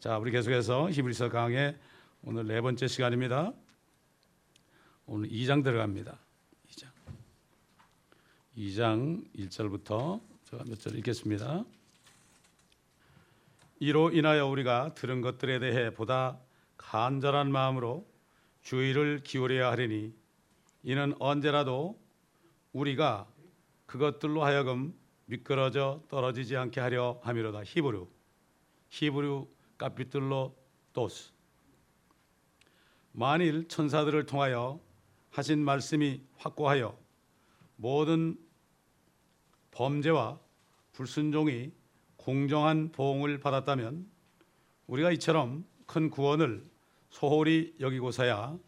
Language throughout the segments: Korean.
자, 우리 계속해서 히브리서 강의 오늘 네 번째 시간입니다. 오늘 2장 들어갑니다. 2장. 2장 1절부터 제가 몇 절 읽겠습니다. 이로 인하여 우리가 들은 것들에 대해 보다 간절한 마음으로 주의를 기울여야 하리니 이는 언제라도 우리가 그것들로 하여금 미끄러져 떨어지지 않게 하려 함이로다. 히브루 히브루 카피툴로 도스 만일 천사들을 통하여 하신 말씀이 확고하여 모든 범죄와 불순종이 공정한 보응을 받았다면 우리가 이처럼 큰 구원을 소홀히 여기고서야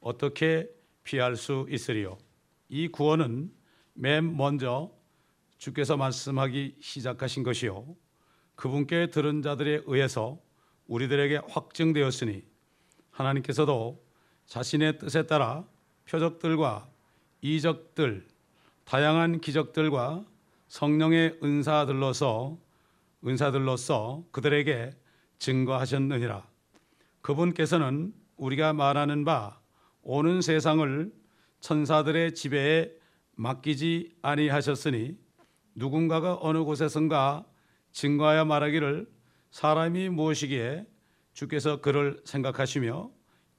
어떻게 피할 수 있으리요? 이 구원은 맨 먼저 주께서 말씀하기 시작하신 것이요. 그분께 들은 자들에 의해서 우리들에게 확증되었으니 하나님께서도 자신의 뜻에 따라 표적들과 이적들, 다양한 기적들과 성령의 은사들로서 은사들로서 그들에게 증거하셨느니라. 그분께서는 우리가 말하는 바 오는 세상을 천사들의 지배에 맡기지 아니하셨으니 누군가가 어느 곳에선가 증거하여 말하기를 사람이 무엇이기에 주께서 그를 생각하시며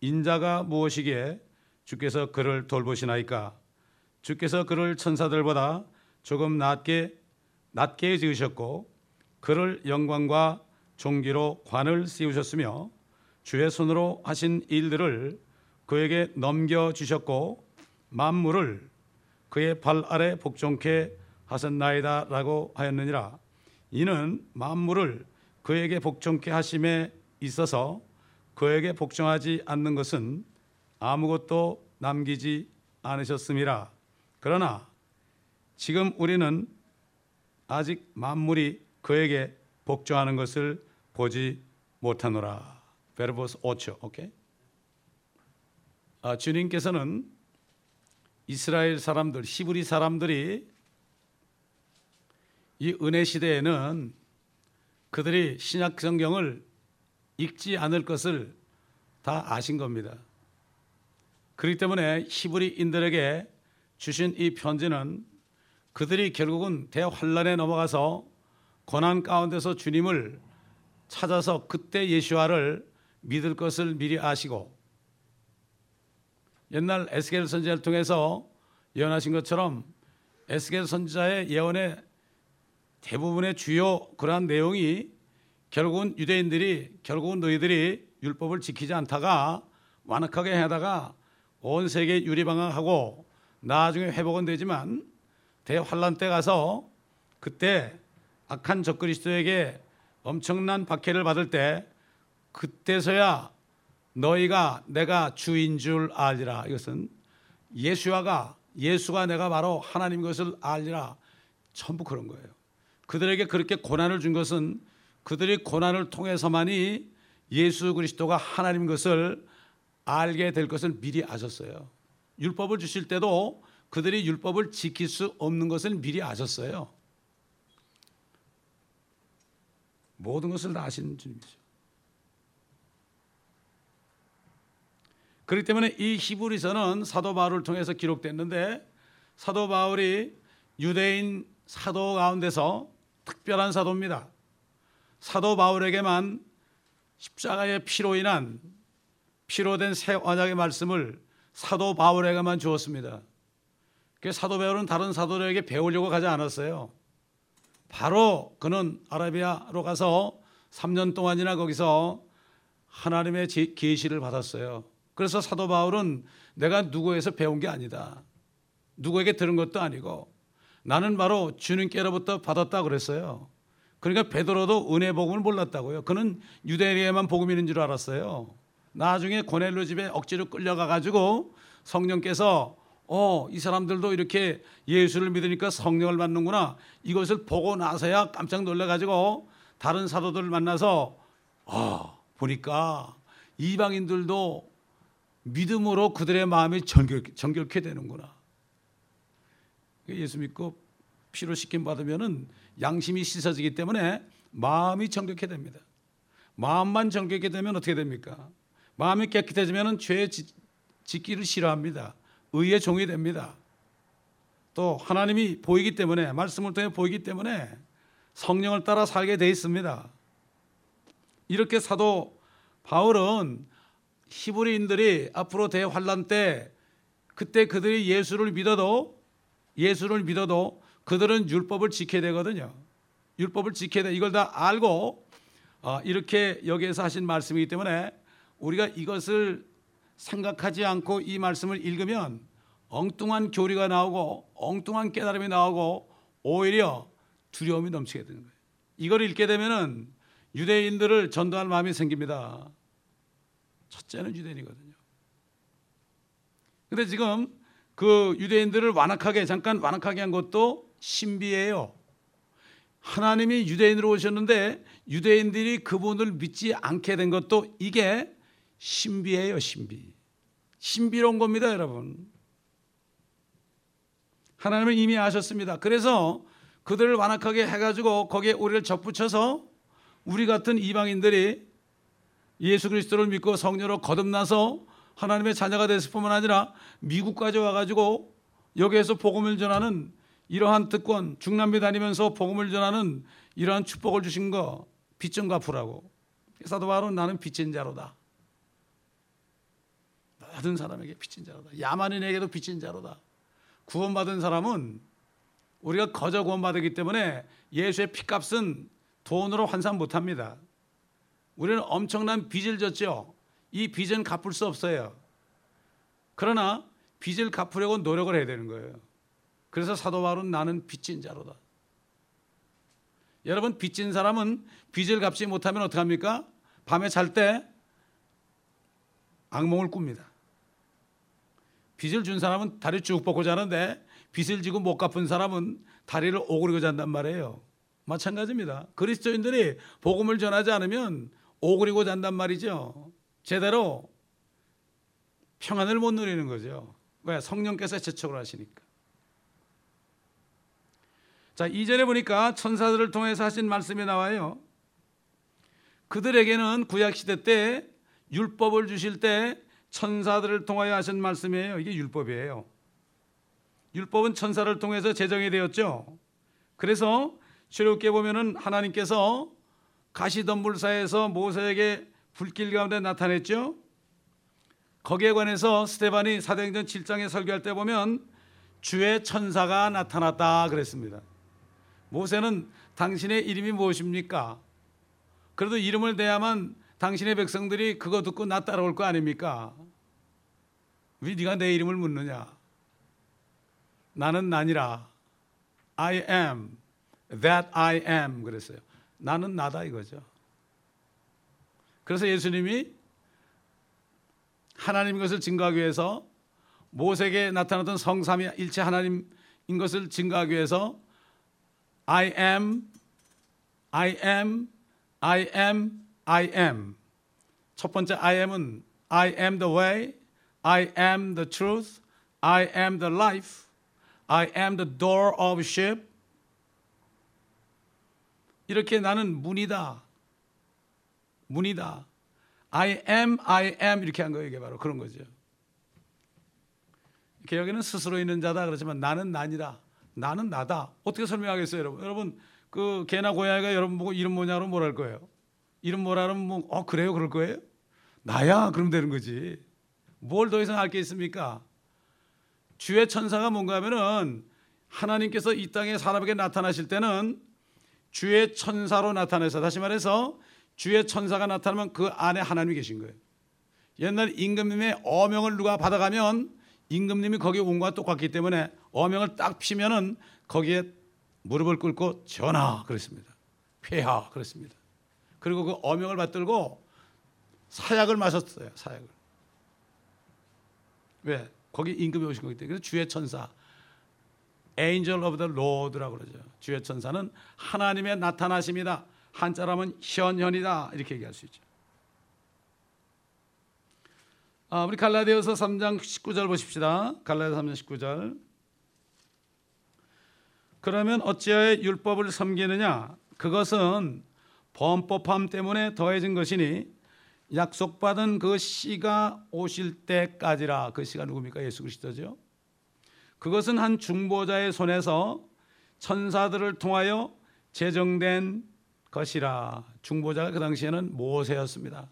인자가 무엇이기에 주께서 그를 돌보시나이까? 주께서 그를 천사들보다 조금 낮게 낮게 지으셨고 그를 영광과 존귀로 관을 씌우셨으며 주의 손으로 하신 일들을 그에게 넘겨 주셨고 만물을 그의 발 아래 복종케 하셨나이다라고 하였느니라. 이는 만물을 그에게 복종케 하심에 있어서 그에게 복종하지 않는 것은 아무것도 남기지 않으셨음이라 그러나 지금 우리는 아직 만물이 그에게 복종하는 것을 보지 못하노라. 베르보스 5초. 오케이. 아, 주님께서는 이스라엘 사람들, 히브리 사람들이 이 은혜 시대에는 그들이 신약 성경을 읽지 않을 것을 다 아신 겁니다. 그렇기 때문에 히브리인들에게 주신 이 편지는 그들이 결국은 대환란에 넘어가서 고난 가운데서 주님을 찾아서 그때 예수와를 믿을 것을 미리 아시고 옛날 에스겔 선지자를 통해서 예언하신 것처럼 에스겔 선지자의 예언의 대부분의 주요 그러한 내용이 결국은 유대인들이 결국은 너희들이 율법을 지키지 않다가 완악하게 하다가 온 세계 유리방황하고 나중에 회복은 되지만 대환란 때 가서 그때 악한 적그리스도에게 엄청난 박해를 받을 때 그때서야 너희가 내가 주인 줄 알리라. 이것은 예수와가 예수가 내가 바로 하나님 것을 알리라. 전부 그런 거예요. 그들에게 그렇게 고난을 준 것은 그들이 고난을 통해서만이 예수 그리스도가 하나님 것을 알게 될 것을 미리 아셨어요. 율법을 주실 때도 그들이 율법을 지킬 수 없는 것을 미리 아셨어요. 모든 것을 다 아시는 주님이죠. 그렇기 때문에 이 히브리서는 사도 바울을 통해서 기록됐는데 사도 바울이 유대인 사도 가운데서 특별한 사도입니다. 사도 바울에게만 십자가의 피로 인한 피로 된 새 언약의 말씀을 사도 바울에게만 주었습니다. 그 사도 바울은 다른 사도들에게 배우려고 가지 않았어요. 바로 그는 아라비아로 가서 3년 동안이나 거기서 하나님의 계시를 받았어요. 그래서 사도 바울은 내가 누구에서 배운 게 아니다. 누구에게 들은 것도 아니고 나는 바로 주님께로부터 받았다 그랬어요. 그러니까 베드로도 은혜 복음을 몰랐다고요. 그는 유대인에게만 복음 있는 줄 알았어요. 나중에 고넬로 집에 억지로 끌려가 가지고 성령께서 어, 이 사람들도 이렇게 예수를 믿으니까 성령을 받는구나. 이것을 보고 나서야 깜짝 놀래 가지고 다른 사도들을 만나서 아, 보니까 이방인들도 믿음으로 그들의 마음이 정결, 정결케 되는구나. 예수 믿고 피로 씻김 받으면은 양심이 씻어지기 때문에 마음이 정결케 됩니다. 마음만 정결게 되면 어떻게 됩니까? 마음이 깨끗해지면 죄 짓기를 싫어합니다. 의의 종이 됩니다. 또 하나님이 보이기 때문에 말씀을 통해 보이기 때문에 성령을 따라 살게 돼 있습니다. 이렇게 사도 바울은 히브리인들이 앞으로 대환란 때 그때 그들이 예수를 믿어도 예수를 믿어도 그들은 율법을 지켜야 되거든요. 율법을 지켜야 돼. 이걸 다 알고 어, 이렇게 여기에서 하신 말씀이기 때문에 우리가 이것을 생각하지 않고 이 말씀을 읽으면 엉뚱한 교리가 나오고 엉뚱한 깨달음이 나오고 오히려 두려움이 넘치게 되는 거예요. 이걸 읽게 되면은 유대인들을 전도할 마음이 생깁니다. 첫째는 유대인이거든요. 근데 지금 그 유대인들을 완악하게 잠깐 완악하게 한 것도 신비예요. 하나님이 유대인으로 오셨는데 유대인들이 그분을 믿지 않게 된 것도 이게 신비예요, 신비. 신비로운 겁니다, 여러분. 하나님은 이미 아셨습니다. 그래서 그들을 완악하게 해가지고 거기에 우리를 접붙여서 우리 같은 이방인들이 예수 그리스도를 믿고 성녀로 거듭나서 하나님의 자녀가 됐을 뿐만 아니라 미국까지 와가지고 여기에서 복음을 전하는 이러한 특권 중남미 다니면서 복음을 전하는 이러한 축복을 주신 거 빚 좀 갚으라고. 사도 바로 나는 빚진 자로다. 모든 사람에게 빚진 자로다. 야만인에게도 빚진 자로다. 구원받은 사람은 우리가 거저 구원받았기 때문에 예수의 피값은 돈으로 환산 못합니다. 우리는 엄청난 빚을 졌죠 이 빚은 갚을 수 없어요 그러나 빚을 갚으려고 노력을 해야 되는 거예요 그래서 사도 바울은 나는 빚진 자로다. 여러분 빚진 사람은 빚을 갚지 못하면 어떡합니까? 밤에 잘 때 악몽을 꿉니다. 빚을 준 사람은 다리 쭉 뻗고 자는데 빚을 지고 못 갚은 사람은 다리를 오그리고 잔단 말이에요. 마찬가지입니다. 그리스도인들이 복음을 전하지 않으면 오그리고 잔단 말이죠. 제대로 평안을 못 누리는 거죠. 왜? 성령께서 재촉을 하시니까. 자, 이전에 보니까 천사들을 통해서 하신 말씀이 나와요. 그들에게는 구약 시대 때 율법을 주실 때 천사들을 통하여 하신 말씀이에요. 이게 율법이에요. 율법은 천사를 통해서 제정이 되었죠. 그래서 출애굽기에 보면은 하나님께서 가시덤불사에서 모세에게 불길 가운데 나타냈죠. 거기에 관해서 스테반이 사도행전 7장에 설교할 때 보면 주의 천사가 나타났다 그랬습니다. 모세는 당신의 이름이 무엇입니까? 그래도 이름을 대야만 당신의 백성들이 그거 듣고 나 따라올 거 아닙니까? 왜 네가 내 이름을 묻느냐? 나는 나니라. I am that I am 그랬어요. 나는 나다 이거죠. 그래서 예수님이 하나님 것을 증거하기 위해서 모세에게 나타났던 성삼위 일체 하나님인 것을 증거하기 위해서 I am, I am, I am, I am. 첫 번째 I am은 I am the way, I am the truth, I am the life, I am the door of ship. 이렇게 나는 문이다. 문이다. I am, I am 이렇게 한 거예요. 이게 바로 그런 거죠. 개혁에는 스스로 있는 자다 그렇지만 나는 나니라. 나는 나다. 어떻게 설명하겠어요, 여러분? 여러분 그 개나 고양이가 여러분 보고 이름 뭐냐로 뭐랄 거예요? 이름 뭐라면 뭐, 어 그래요, 그럴 거예요? 나야, 그럼 되는 거지. 뭘 더 이상 할 게 있습니까? 주의 천사가 뭔가 하면은 하나님께서 이 땅에 사람에게 나타나실 때는 주의 천사로 나타내서 다시 말해서 주의 천사가 나타나면 그 안에 하나님이 계신 거예요. 옛날 임금님의 어명을 누가 받아가면 임금님이 거기에 온 것과 똑같기 때문에 어명을 딱 피면은 거기에 무릎을 꿇고 전하 그랬습니다. 폐하 그랬습니다. 그리고 그 어명을 받들고 사약을 마셨어요. 사약을. 왜? 거기 임금이 오신 거기 때문에. 주의 천사. Angel of the Lord라고 그러죠. 주의 천사는 하나님의 나타나심이다. 한자라면 현현이다. 이렇게 얘기할 수 있죠. 아, 우리 갈라디아서 3장 19절 보십시다. 갈라디아 3장 19절. 그러면 어찌하여 율법을 섬기느냐? 그것은 범법함 때문에 더해진 것이니 약속받은 그 씨가 오실 때까지라 그 씨가 누굽니까 예수 그리스도죠. 그것은 한 중보자의 손에서 천사들을 통하여 제정된 것이라 중보자가 그 당시에는 모세였습니다.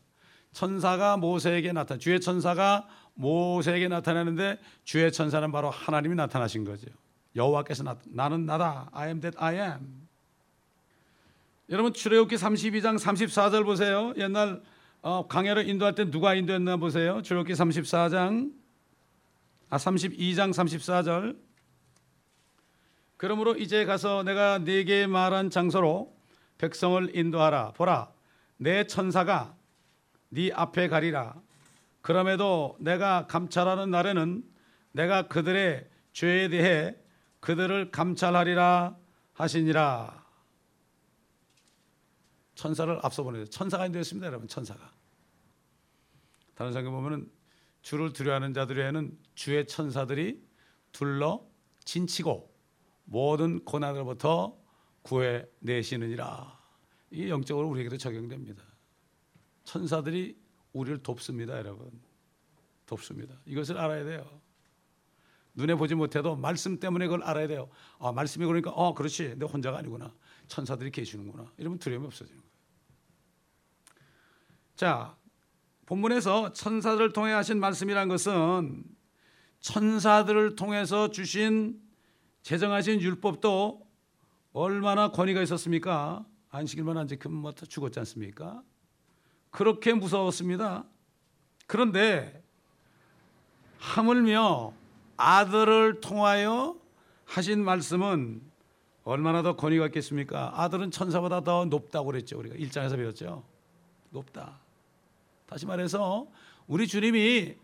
천사가 모세에게 나타 주의 천사가 모세에게 나타나는데 주의 천사는 바로 하나님이 나타나신 거죠. 여호와께서 나, 나는 나다. I am that I am. 여러분 출애굽기 32장 34절 보세요. 옛날 어, 강해를 인도할 때 누가 인도했나 보세요. 출애굽기 34장 아 32장 34절 그러므로 이제 가서 내가 네게 말한 장소로 백성을 인도하라. 보라 내 천사가 네 앞에 가리라. 그럼에도 내가 감찰하는 날에는 내가 그들의 죄에 대해 그들을 감찰하리라 하시니라. 천사를 앞서 보내죠 천사가 인도했습니다 여러분. 천사가. 다른 성경 보면은 주를 두려워하는 자들에는 주의 천사들이 둘러 진치고 모든 고난으로부터 구해 내시느니라. 이게 영적으로 우리에게도 적용됩니다. 천사들이 우리를 돕습니다, 여러분. 돕습니다. 이것을 알아야 돼요. 눈에 보지 못해도 말씀 때문에 그걸 알아야 돼요. 아, 말씀이 그러니까 어, 그렇지. 내 혼자가 아니구나. 천사들이 계시는구나. 이러면 두려움이 없어지는 거예요. 자, 본문에서 천사들을 통해 하신 말씀이란 것은 천사들을 통해서 주신 제정하신 율법도 얼마나 권위가 있었습니까? 안식일만 안 지키면 뭐 죽었지 않습니까? 그렇게 무서웠습니다. 그런데 하물며 아들을 통하여 하신 말씀은 얼마나 더 권위가 있겠습니까? 아들은 천사보다 더 높다고 그랬죠. 우리가 일장에서 배웠죠. 높다. 다시 말해서 우리 주님이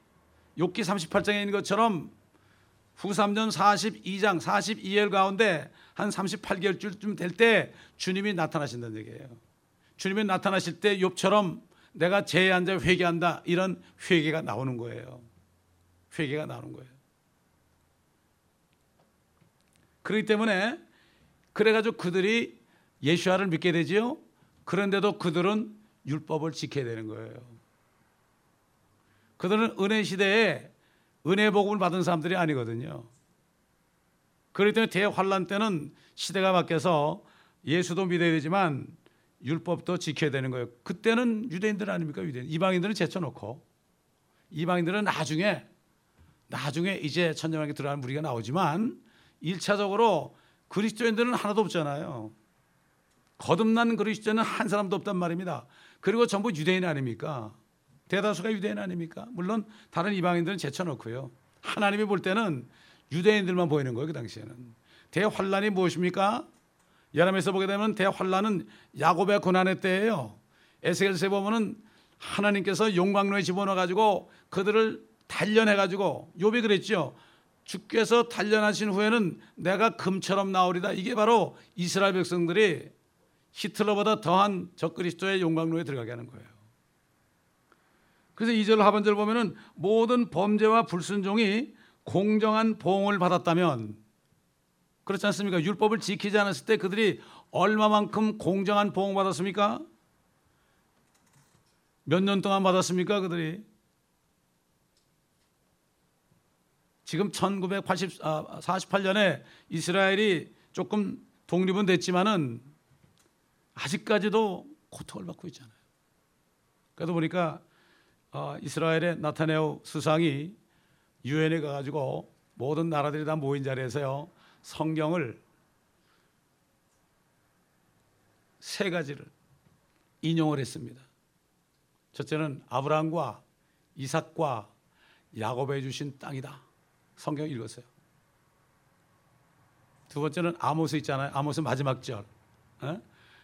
욥기 38장에 있는 것처럼 후삼전 42장 42일 가운데 한 38개월쯤 될 때 주님이 나타나신다는 얘기예요. 주님이 나타나실 때 욥처럼 내가 죄에 앉아 회개한다 이런 회개가 나오는 거예요. 회개가 나오는 거예요. 그렇기 때문에 그래가지고 그들이 예수아를 믿게 되지요. 그런데도 그들은 율법을 지켜야 되는 거예요. 그들은 은혜 시대에 은혜 복음을 받은 사람들이 아니거든요. 그렇기 때문에 대환란 때는 시대가 바뀌어서 예수도 믿어야 되지만 율법도 지켜야 되는 거예요. 그때는 유대인들 아닙니까? 유대인. 이방인들은 제쳐놓고 이방인들은 나중에 나중에 이제 천년왕에 들어가는 무리가 나오지만 1차적으로 그리스도인들은 하나도 없잖아요. 거듭난 그리스도인은 한 사람도 없단 말입니다. 그리고 전부 유대인 아닙니까? 대다수가 유대인 아닙니까? 물론 다른 이방인들은 제쳐놓고요. 하나님이 볼 때는 유대인들만 보이는 거예요. 그 당시에는. 대환란이 무엇입니까? 예람에서 보게 되면 대환란은 야곱의 고난의 때예요. 에스겔서 보면은 하나님께서 용광로에 집어넣어 가지고 그들을 단련해 가지고 욥이 그랬죠. 주께서 단련하신 후에는 내가 금처럼 나오리다. 이게 바로 이스라엘 백성들이 히틀러보다 더한 적그리스도의 용광로에 들어가게 하는 거예요. 그래서 2절 하반절 보면은 모든 범죄와 불순종이 공정한 보응을 받았다면 그렇지 않습니까? 율법을 지키지 않았을 때 그들이 얼마만큼 공정한 보응을 받았습니까? 몇 년 동안 받았습니까? 그들이 지금 1948년에 이스라엘이 조금 독립은 됐지만은 아직까지도 고통을 받고 있잖아요. 그래도 보니까 어, 이스라엘의 나타네오 수상이 유엔에 가가지고 모든 나라들이 다 모인 자리에서요 성경을 세 가지를 인용을 했습니다. 첫째는 아브라함과 이삭과 야곱에 주신 땅이다. 성경 읽었어요. 두 번째는 아모스 있잖아요. 아모스 마지막 절. 어?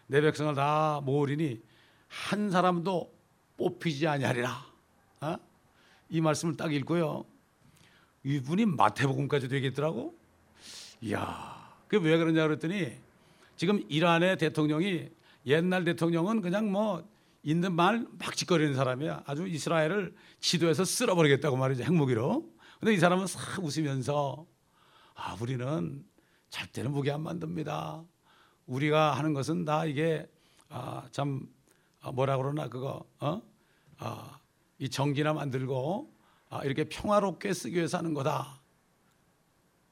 내 백성을 다 모으리니 한 사람도 뽑히지 아니하리라. 어? 이 말씀을 딱 읽고요. 이분이 마태복음까지 되겠더라고. 이야, 그게 왜 그러냐 그랬더니 지금 이란의 대통령이 옛날 대통령은 그냥 뭐 있는 말 막 짓거리는 사람이야. 아주 이스라엘을 지도에서 쓸어버리겠다고 말이죠. 핵무기로. 근데 이 사람은 싹 웃으면서 아, 우리는 절대로 무기 안 만듭니다. 우리가 하는 것은 다 이게 아, 참 아, 뭐라 그러나 그거 어? 아, 이 전기나 만들고 아, 이렇게 평화롭게 쓰기 위해서 하는 거다.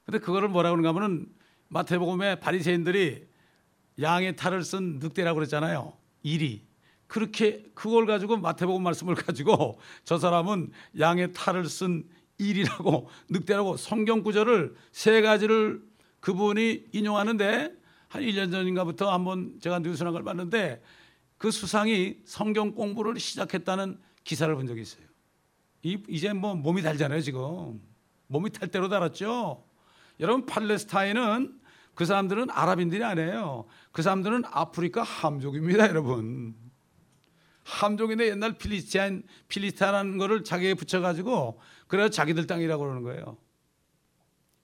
근데 그거를 뭐라 그런가 하면은 마태복음에 바리새인들이 양의 탈을 쓴 늑대라고 그랬잖아요. 일이 그렇게 그걸 가지고 마태복음 말씀을 가지고 저 사람은 양의 탈을 쓴 일이라고 늑대라고 성경 구절을 세 가지를 그분이 인용하는데 한 1년 전인가부터 한번 제가 뉴스나 걸 봤는데 그 수상이 성경 공부를 시작했다는 기사를 본 적이 있어요. 이, 이제 뭐 몸이 달잖아요, 지금. 몸이 탈 대로 달았죠. 여러분, 팔레스타인은 그 사람들은 아랍인들이 아니에요. 그 사람들은 아프리카 함족입니다, 여러분. 함족인데 옛날 필리스타인, 필리스타라는 거를 자기에 붙여 가지고 그래서 자기들 땅이라고 그러는 거예요.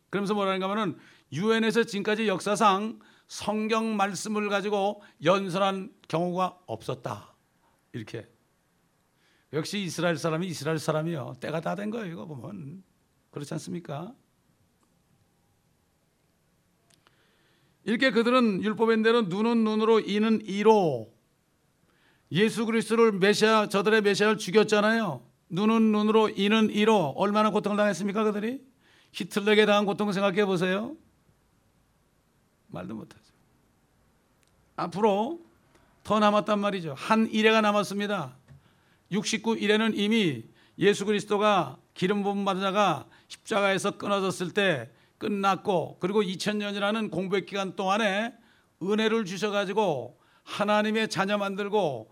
그러면서 뭐라는가 하면은 유엔에서 지금까지 역사상 성경 말씀을 가지고 연설한 경우가 없었다. 이렇게. 역시 이스라엘 사람이 이스라엘 사람이요. 때가 다 된 거예요. 이거 보면. 그렇지 않습니까? 이렇게 그들은 율법인 대로 눈은 눈으로 이는 이로 예수 그리스도를 메시아 저들의 메시아를 죽였잖아요. 눈은 눈으로 이는 이로 얼마나 고통을 당했습니까 그들이? 히틀러에게 당한 고통을 생각해 보세요. 말도 못하죠. 앞으로 더 남았단 말이죠. 한 일회가 남았습니다. 69 일회는 이미 예수 그리스도가 기름 부음 받으다가 십자가에서 끊어졌을 때 끝났고 그리고 2000년이라는 공백 기간 동안에 은혜를 주셔 가지고 하나님의 자녀 만들고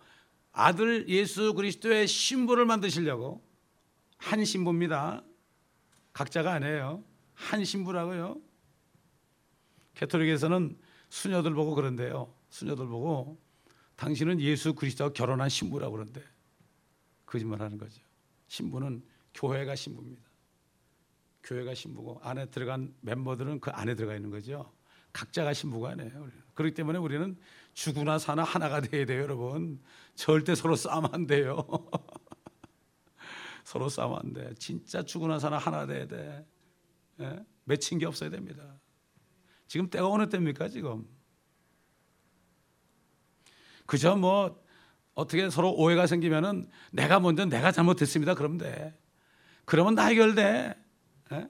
아들 예수 그리스도의 신부를 만드시려고 한 신부입니다. 각자가 아니에요. 한 신부라고요. 캐톨릭에서는 수녀들 보고 그런데요. 수녀들 보고 당신은 예수 그리스도와 결혼한 신부라고 그러는데 거짓말하는 거죠. 신부는 교회가 신부입니다. 교회가 신부고 안에 들어간 멤버들은 그 안에 들어가 있는 거죠. 각자가 신부가 아니에요. 그렇기 때문에 우리는 죽으나 사나 하나가 돼야 돼요, 여러분. 절대 서로 싸면 안 돼요. 서로 싸면 안 돼. 진짜 죽으나 사나 하나 돼야 돼. 예? 맺힌 게 없어야 됩니다. 지금 때가 어느 때입니까, 지금? 그저 뭐 어떻게 서로 오해가 생기면은 내가 먼저 내가 잘못했습니다. 그러면 돼. 그러면 다 해결돼. 예?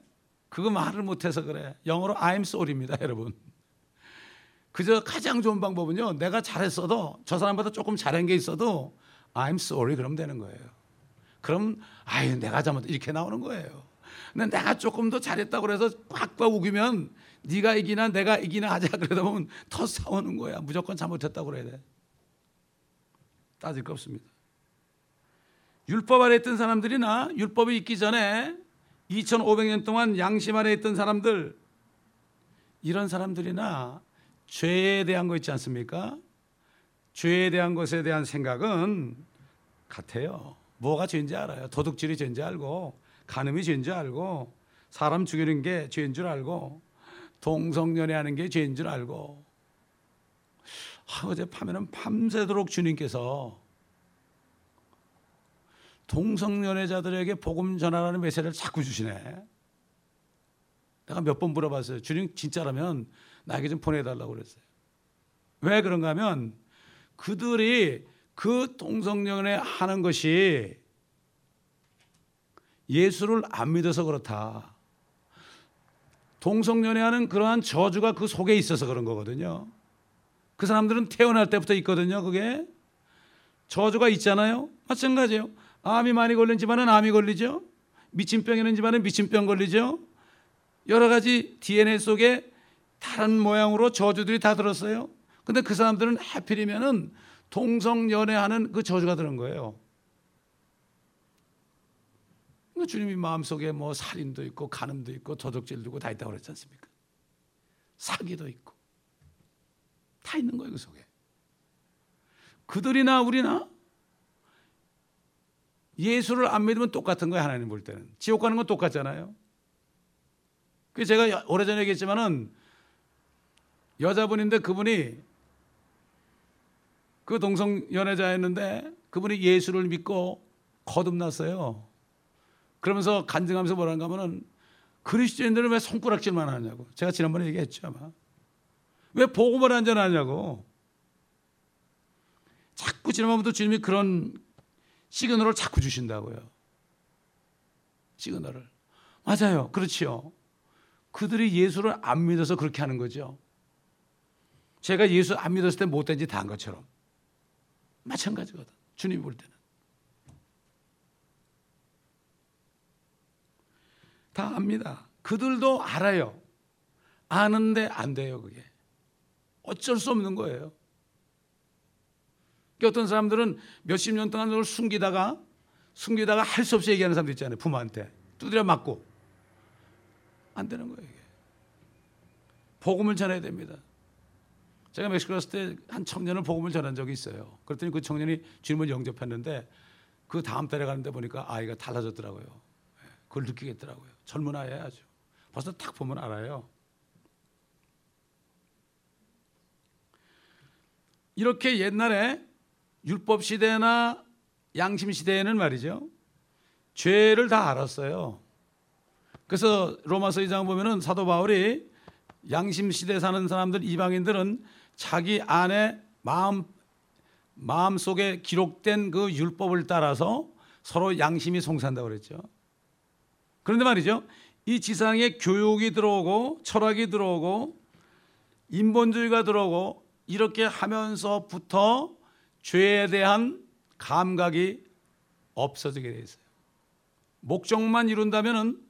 그거 말을 못해서 그래. 영어로 I'm sorry입니다, 여러분. 그저 가장 좋은 방법은요. 내가 잘했어도 저 사람보다 조금 잘한 게 있어도 I'm sorry 그러면 되는 거예요. 그럼 아유 내가 잘못 이렇게 나오는 거예요. 근데 내가 조금 더 잘했다고 그래서 꽉꽉 우기면 네가 이기나 내가 이기나 하자 그러다 보면 더 싸우는 거야. 무조건 잘못했다고 그래야 돼. 따질 거 없습니다. 율법 아래 있던 사람들이나 율법이 있기 전에 2500년 동안 양심 아래 있던 사람들 이런 사람들이나 죄에 대한 거 있지 않습니까? 죄에 대한 것에 대한 생각은 같아요. 뭐가 죄인지 알아요. 도둑질이 죄인지 알고, 간음이 죄인지 알고, 사람 죽이는 게 죄인 줄 알고, 동성연애하는 게 죄인 줄 알고. 아, 어젯밤에는 밤새도록 주님께서 동성연애자들에게 복음 전하라는 메시지를 자꾸 주시네. 내가 몇 번 물어봤어요. 주님 진짜라면 나에게 좀 보내달라고 그랬어요. 왜 그런가 하면 그들이 그 동성연애 하는 것이 예수를 안 믿어서 그렇다. 동성연애하는 그러한 저주가 그 속에 있어서 그런 거거든요. 그 사람들은 태어날 때부터 있거든요. 그게 저주가 있잖아요. 마찬가지예요. 암이 많이 걸린 집안은 암이 걸리죠. 미친병 있는 집안은 미친병 걸리죠. 여러 가지 DNA 속에 다른 모양으로 저주들이 다 들었어요. 근데 그 사람들은 하필이면은 동성 연애하는 그 저주가 들은 거예요. 그러니까 주님이 마음속에 뭐 살인도 있고 간음도 있고 도둑질도 있고 다 있다고 그랬지 않습니까? 사기도 있고 다 있는 거예요 그 속에. 그들이나 우리나 예수를 안 믿으면 똑같은 거예요 하나님 볼 때는 지옥 가는 건 똑같잖아요. 그 제가 오래전에 얘기했지만은 여자분인데 그분이 그 동성 연애자였는데 그분이 예수를 믿고 거듭났어요. 그러면서 간증하면서 뭐라는가 하면은 그리스도인들은 왜 손가락질만 하냐고. 제가 지난번에 얘기했죠 아마. 왜 복음을 안 전하냐고. 자꾸 지나가면서 주님이 그런 시그널을 자꾸 주신다고요. 시그널을. 맞아요. 그렇지요. 그들이 예수를 안 믿어서 그렇게 하는 거죠. 제가 예수 안 믿었을 때 못된 짓 다 한 것처럼. 마찬가지거든. 주님 볼 때는. 다 압니다. 그들도 알아요. 아는데 안 돼요, 그게. 어쩔 수 없는 거예요. 그러니까 어떤 사람들은 몇십 년 동안 그걸 숨기다가 숨기다가 할 수 없이 얘기하는 사람도 있잖아요. 부모한테 두드려 맞고 안 되는 거예요. 이게. 복음을 전해야 됩니다. 제가 멕시코 갔을 때 한 청년을 복음을 전한 적이 있어요. 그랬더니 그 청년이 주님을 영접했는데 그 다음 달에 가는데 보니까 아이가 달라졌더라고요. 예, 그걸 느끼겠더라고요. 젊은 아이 아주. 벌써 딱 보면 알아요. 이렇게 옛날에 율법 시대나 양심 시대에는 말이죠. 죄를 다 알았어요. 그래서 로마서 2장 보면은 사도 바울이 양심 시대 사는 사람들 이방인들은 자기 안에 마음 마음 속에 기록된 그 율법을 따라서 서로 양심이 송산다고 그랬죠. 그런데 말이죠. 이 지상에 교육이 들어오고 철학이 들어오고 인본주의가 들어오고 이렇게 하면서부터 죄에 대한 감각이 없어지게 돼 있어요. 목적만 이룬다면은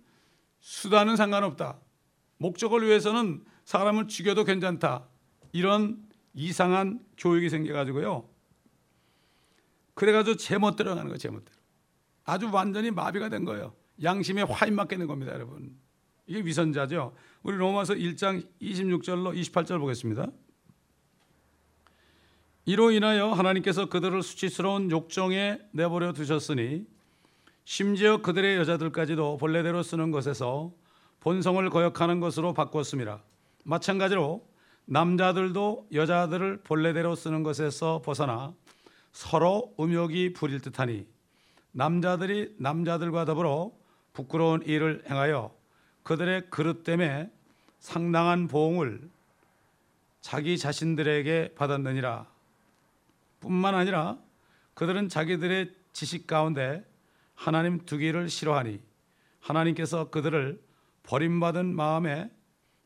수단은 상관없다. 목적을 위해서는 사람을 죽여도 괜찮다. 이런 이상한 교육이 생겨가지고요. 그래가지고 제멋대로 가는 거예요, 제멋대로. 아주 완전히 마비가 된 거예요. 양심에 화인 맞게 겁니다, 여러분. 이게 위선자죠. 우리 로마서 1장 26절로 28절 보겠습니다. 이로 인하여 하나님께서 그들을 수치스러운 욕정에 내버려 두셨으니 심지어 그들의 여자들까지도 본래대로 쓰는 것에서 본성을 거역하는 것으로 바꿨습니다. 마찬가지로 남자들도 여자들을 본래대로 쓰는 것에서 벗어나 서로 음욕이 부릴 듯하니 남자들이 남자들과 더불어 부끄러운 일을 행하여 그들의 그릇 때문에 상당한 보응을 자기 자신들에게 받았느니라. 뿐만 아니라 그들은 자기들의 지식 가운데 하나님 두기를 싫어하니 하나님께서 그들을 버림받은 마음에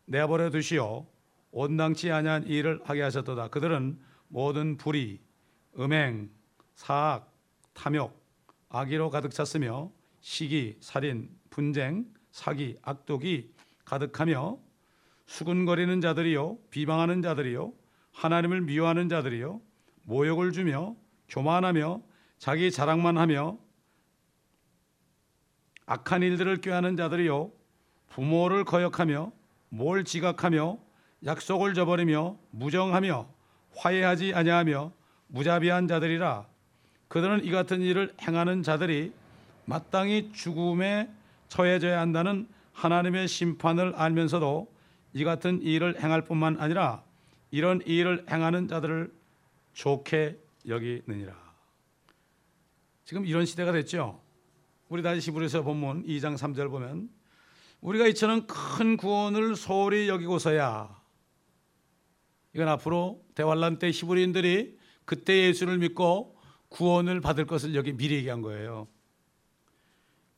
내버려 두시어 온당치 아니한 일을 하게 하셨도다. 그들은 모든 불의, 음행, 사악, 탐욕, 악의로 가득 찼으며 시기, 살인, 분쟁, 사기, 악독이 가득하며 수군거리는 자들이요 비방하는 자들이요 하나님을 미워하는 자들이요 모욕을 주며 교만하며 자기 자랑만 하며 악한 일들을 꾀하는 자들이요 부모를 거역하며 뭘 지각하며 약속을 저버리며 무정하며 화해하지 아니하며 무자비한 자들이라. 그들은 이 같은 일을 행하는 자들이 마땅히 죽음에 처해져야 한다는 하나님의 심판을 알면서도 이 같은 일을 행할 뿐만 아니라 이런 일을 행하는 자들을 좋게 여기느니라. 지금 이런 시대가 됐죠. 우리 다시 히브리서 본문 2장 3절 보면 우리가 이처럼 큰 구원을 소홀히 여기고서야 이건 앞으로 대환란 때 히브리인들이 그때 예수를 믿고 구원을 받을 것을 여기 미리 얘기한 거예요.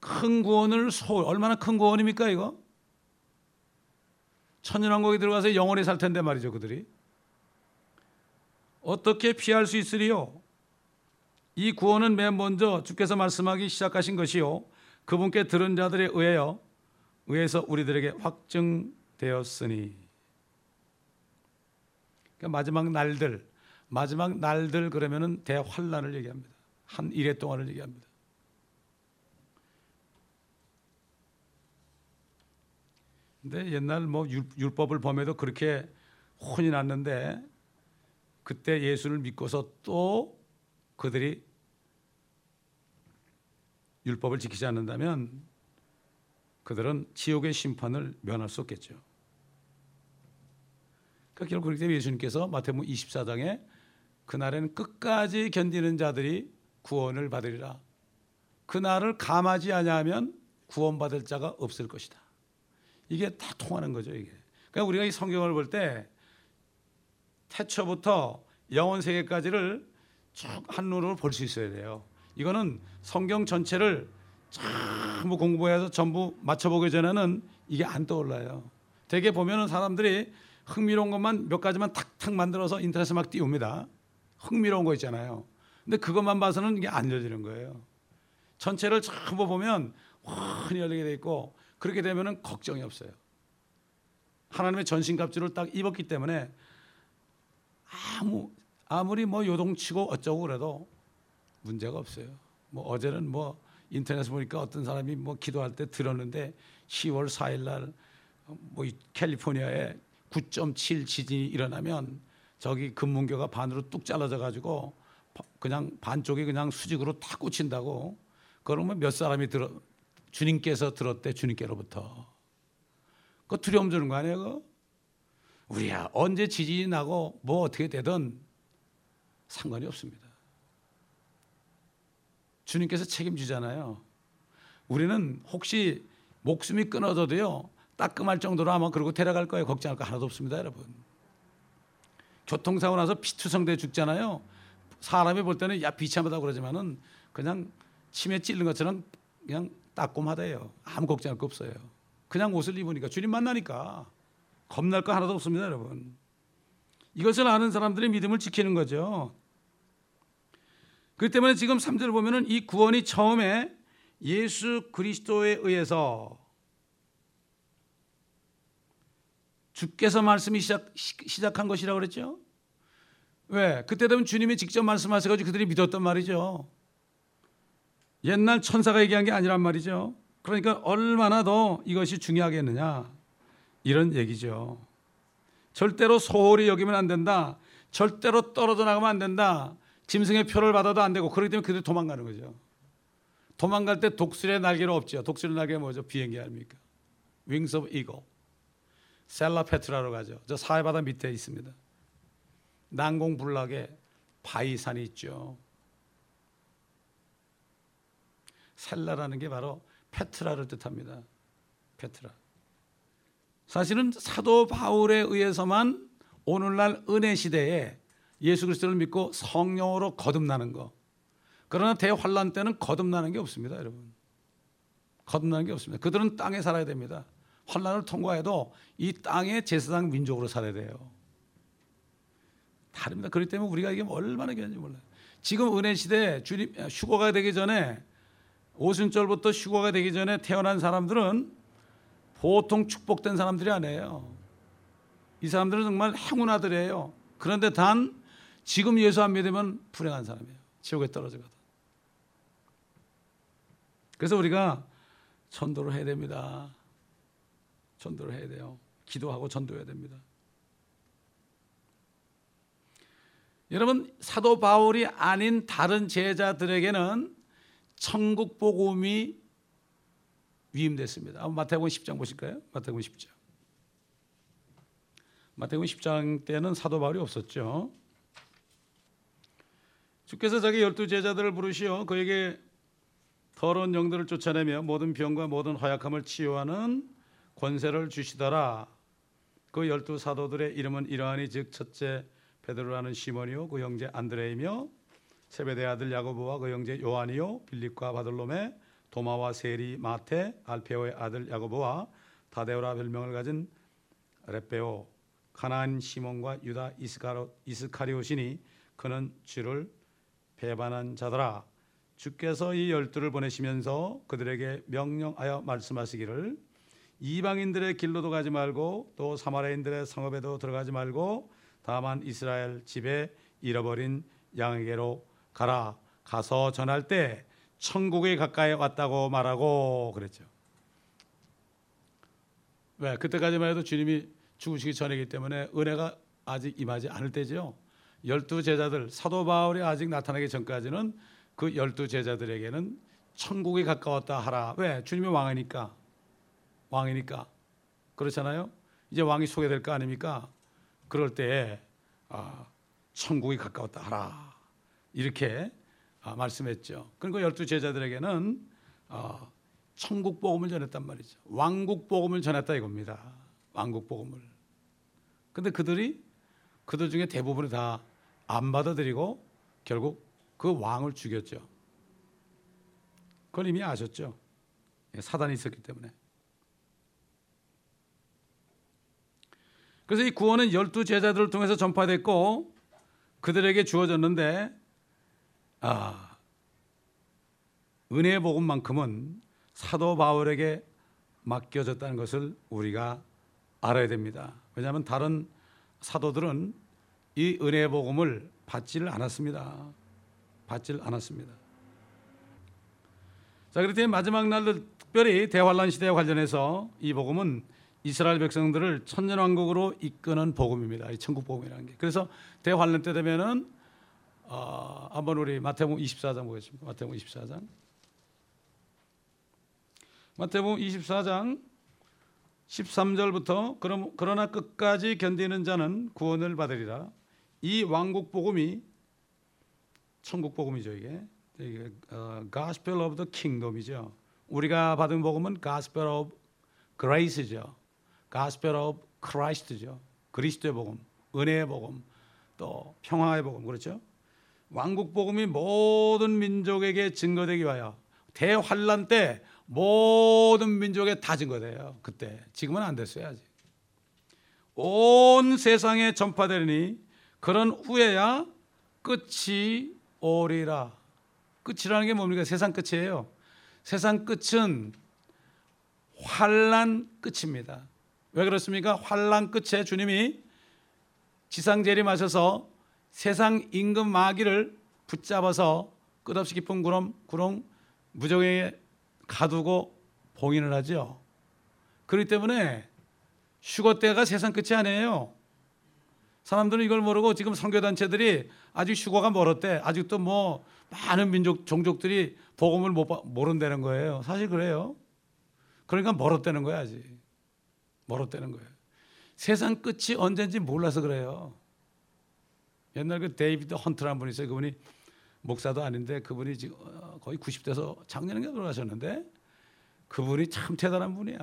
큰 구원을 소홀 얼마나 큰 구원입니까 이거? 천연왕국에 들어가서 영원히 살 텐데 말이죠 그들이 어떻게 피할 수 있으리요? 이 구원은 맨 먼저 주께서 말씀하기 시작하신 것이요 그분께 들은 자들에 의하여 의해서 우리들에게 확증되었으니 그러니까 마지막 날들 마지막 날들 그러면은 대환란을 얘기합니다. 한 일해 동안을 얘기합니다. 근데 옛날 뭐 율법을 범해도 그렇게 혼이 났는데 그때 예수를 믿고서 또 그들이 율법을 지키지 않는다면 그들은 지옥의 심판을 면할 수 없겠죠. 그러니까 결국 그렇기 때문에 예수님께서 마태복음 24장에 그날에는 끝까지 견디는 자들이 구원을 받으리라. 그날을 감하지 아니하면 구원받을 자가 없을 것이다. 이게 다 통하는 거죠, 이게. 그러니까 우리가 이 성경을 볼 때 태초부터 영원 세계까지를 쭉 한눈으로 볼 수 있어야 돼요. 이거는 성경 전체를 전부 공부해서 전부 맞춰보기 전에는 이게 안 떠올라요. 대개 보면은 사람들이 흥미로운 것만 몇 가지만 탁탁 만들어서 인터넷에 막 띄웁니다. 흥미로운 거 있잖아요. 근데 그것만 봐서는 이게 안 열리는 거예요. 전체를 전부 보면 환히 열리게 돼 있고 그렇게 되면은 걱정이 없어요. 하나님의 전신갑주를 딱 입었기 때문에 아무 아무리 뭐 요동치고 어쩌고 그래도 문제가 없어요. 뭐 어제는 뭐 인터넷에 보니까 어떤 사람이 뭐 기도할 때 들었는데 10월 4일 날뭐 캘리포니아에 9.7 지진이 일어나면 저기 금문교가 반으로 뚝 잘라져 가지고 그냥 반쪽이 그냥 수직으로 탁 꽂힌다고 그러면 몇 사람이 들어 주님께서 들었대 주님께로부터 그 두려움 주는 거 아니에요? 우리야 언제 지진이 나고 뭐 어떻게 되든 상관이 없습니다. 주님께서 책임지잖아요. 우리는 혹시 목숨이 끊어져도요 따끔할 정도로 아마 그러고 데려갈 거예요. 걱정할 거 하나도 없습니다, 여러분. 교통사고 나서 피투성대 죽잖아요. 사람이 볼 때는 야 비참하다고 그러지만은 그냥 침에 찔린 것처럼 그냥 따끔하대요. 아무 걱정할 거 없어요. 그냥 옷을 입으니까 주님 만나니까 겁날 거 하나도 없습니다, 여러분. 이것을 아는 사람들의 믿음을 지키는 거죠. 그렇기 때문에 지금 3절 보면은 이 구원이 처음에 예수 그리스도에 의해서 주께서 말씀이 시작, 시작한 것이라고 그랬죠. 왜? 그때 되면 주님이 직접 말씀하셔가지고 그들이 믿었단 말이죠. 옛날 천사가 얘기한 게 아니란 말이죠. 그러니까 얼마나 더 이것이 중요하겠느냐. 이런 얘기죠. 절대로 소홀히 여기면 안 된다. 절대로 떨어져 나가면 안 된다. 짐승의 표를 받아도 안 되고 그렇기 때문에 그들이 도망가는 거죠. 도망갈 때 독수리의 날개로 없죠. 독수리 날개 뭐죠? 비행기 아닙니까? Wings of Eagle. 셀라페트라로 가죠. 저 사해바다 밑에 있습니다. 난공불락에 바이산이 있죠. 셀라라는 게 바로 페트라를 뜻합니다. 페트라. 사실은 사도 바울에 의해서만 오늘날 은혜 시대에 예수 그리스도를 믿고 성령으로 거듭나는 거. 그러나 대환란 때는 거듭나는 게 없습니다, 여러분. 거듭나는 게 없습니다. 그들은 땅에 살아야 됩니다. 환란을 통과해도 이 땅의 제사장 민족으로 살아야 돼요. 다릅니다. 그렇기 때문에 우리가 이게 얼마나 귀한지 몰라요. 지금 은혜 시대 주님 휴거가 되기 전에 오순절부터 휴거가 되기 전에 태어난 사람들은 보통 축복된 사람들이 아니에요. 이 사람들은 정말 행운 아들이에요. 그런데 단 지금 예수 안 믿으면 불행한 사람이에요. 지옥에 떨어지거든. 그래서 우리가 전도를 해야 됩니다. 전도를 해야 돼요. 기도하고 전도해야 됩니다. 여러분 사도 바울이 아닌 다른 제자들에게는 천국 복음이 위임됐습니다. 마태복음 10장 보실까요? 마태복음 10장. 마태복음 10장 때는 사도 바울이 없었죠. 주께서 자기 열두 제자들을 부르시어 그에게 더러운 영들을 쫓아내며 모든 병과 모든 허약함을 치유하는 권세를 주시더라. 그 열두 사도들의 이름은 이러하니 즉 첫째 베드로라는 시몬이요 그 형제 안드레이며 세베대 아들 야고보와 그 형제 요한이요 빌립과 바돌로메 도마와 세리 마테 알페오의 아들 야고보와 다데오라 별명을 가진 레베오 가나안 시몬과 유다 이스카로, 이스카리오시니 그는 주를 배반한 자더라. 주께서 이 열두를 보내시면서 그들에게 명령하여 말씀하시기를 이방인들의 길로도 가지 말고 또 사마리아인들의 성읍에도 들어가지 말고 다만 이스라엘 집에 잃어버린 양에게로 가라. 가서 전할 때 천국에 가까이 왔다고 말하고 그랬죠. 왜 그때까지만 해도 주님이 죽으시기 전이기 때문에 은혜가 아직 임하지 않을 때죠. 열두 제자들 사도 바울이 아직 나타나기 전까지는 그 열두 제자들에게는 천국이 가까웠다 하라. 왜 주님이 왕이니까 왕이니까 그렇잖아요. 이제 왕이 소개될 거 아닙니까? 그럴 때 아, 천국이 가까웠다 하라 이렇게 아, 말씀했죠. 그리고 열두 제자들에게는 아, 천국 복음을 전했단 말이죠. 왕국 복음을 전했다 이겁니다. 왕국 복음을. 근데 그들이 그들 중에 대부분이 다 안 받아들이고 결국 그 왕을 죽였죠. 그걸 이미 아셨죠. 예, 사단이 있었기 때문에. 그래서 이 구원은 열두 제자들을 통해서 전파됐고 그들에게 주어졌는데 아 은혜의 복음만큼은 사도 바울에게 맡겨졌다는 것을 우리가 알아야 됩니다. 왜냐하면 다른 사도들은 이 은혜의 복음을 받지를 않았습니다. 받지를 않았습니다. 자, 그렇기 마지막 날들 특별히 대환란 시대와 관련해서 이 복음은 이스라엘 백성들을 천년 왕국으로 이끄는 복음입니다. 이 천국 복음이라는 게. 그래서 대환란 때 되면은 어, 한번 우리 마태복음 24장 보겠습니다. 마태복음 24장. 마태복음 24장 13절부터 그럼 그러나 끝까지 견디는 자는 구원을 받으리라. 이 왕국 복음이 천국 복음이죠 이게. 이게 어, Gospel of the Kingdom이죠. 우리가 받은 복음은 Gospel of Grace죠. Gospel of Christ죠. 그리스도의 복음, 은혜의 복음, 또 평화의 복음 그렇죠. 왕국 복음이 모든 민족에게 증거되기 위하여 대환란 때 모든 민족에 다 증거돼요. 그때 지금은 안 됐어요 아직. 온 세상에 전파되니 그런 후에야 끝이 오리라. 끝이라는 게 뭡니까? 세상 끝이에요. 세상 끝은 환란 끝입니다. 왜 그렇습니까? 환란 끝에 주님이 지상 재림 하셔서 세상 임금 마귀를 붙잡아서 끝없이 깊은 구름 구렁 무정에 가두고 봉인을 하죠. 그렇기 때문에 휴거 때가 세상 끝이 아니에요. 사람들은 이걸 모르고 지금 선교 단체들이 아직 휴거가 멀었대. 아직도 뭐 많은 민족 종족들이 복음을 못 모른다는 거예요. 사실 그래요. 그러니까 멀었다는 거야 아직. 멀었다는 거예요. 세상 끝이 언젠지 몰라서 그래요. 옛날 그 데이비드 헌트라는 분이 있어요. 그분이 목사도 아닌데 그분이 지금 거의 90대에서 작년에 돌아가셨는데 그분이 참 대단한 분이야.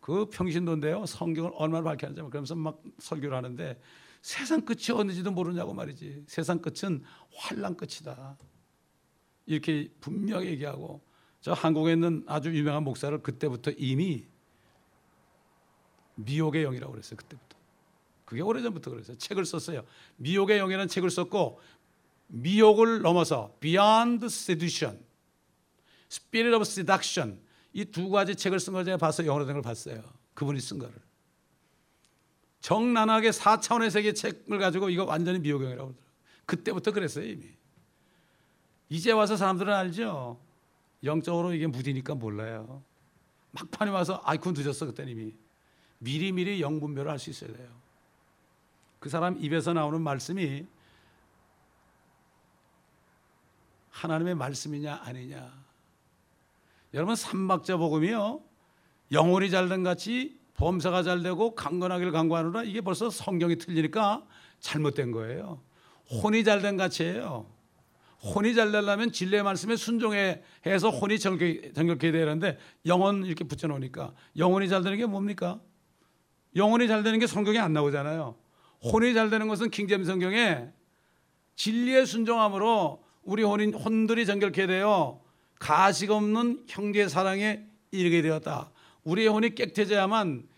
그 평신도인데요. 성경을 얼마나 밝히 아는지 그러면서 막 설교를 하는데 세상 끝이 어느지도 모르냐고 말이지. 세상 끝은 환란 끝이다. 이렇게 분명히 얘기하고 저 한국에 있는 아주 유명한 목사를 그때부터 이미 미혹의 영이라고 그랬어요. 그때부터. 그게 오래전부터 그랬어요. 책을 썼어요. 미혹의 영이라는 책을 썼고 미혹을 넘어서 Beyond Seduction, Spirit of Seduction 이 두 가지 책을 쓴 걸 제가 봤어요. 영어로 된 걸 봤어요. 그분이 쓴 거를. 정난하게 4차원의 세계 책을 가지고 이거 완전히 미혹형이라고 그러더라고요. 그때부터 그랬어요 이미. 이제 와서 사람들은 알죠. 영적으로 이게 무디니까 몰라요. 막판에 와서 아이콘 늦었어 그때는 이미. 미리미리 영분별을 할 수 있어야 돼요. 그 사람 입에서 나오는 말씀이 하나님의 말씀이냐 아니냐. 여러분 삼박자 복음이요. 영혼이 잘된 같이 범사가 잘 되고 강건하기를 강구하느라 이게 벌써 성경이 틀리니까 잘못된 거예요. 혼이 잘된 같이예요. 혼이 잘 되려면 진리의 말씀에 순종해 해서 혼이 정결, 정결케 되는데 영혼 이렇게 붙여놓으니까 영혼이 잘 되는 게 뭡니까? 영혼이 잘 되는 게 성경에 안 나오잖아요. 혼이 잘 되는 것은 킹잼 성경에 진리의 순종함으로 우리 혼인, 혼들이 정결케 되어 가식 없는 형제 사랑에 이르게 되었다. 우리의 혼이 깨끗해져야만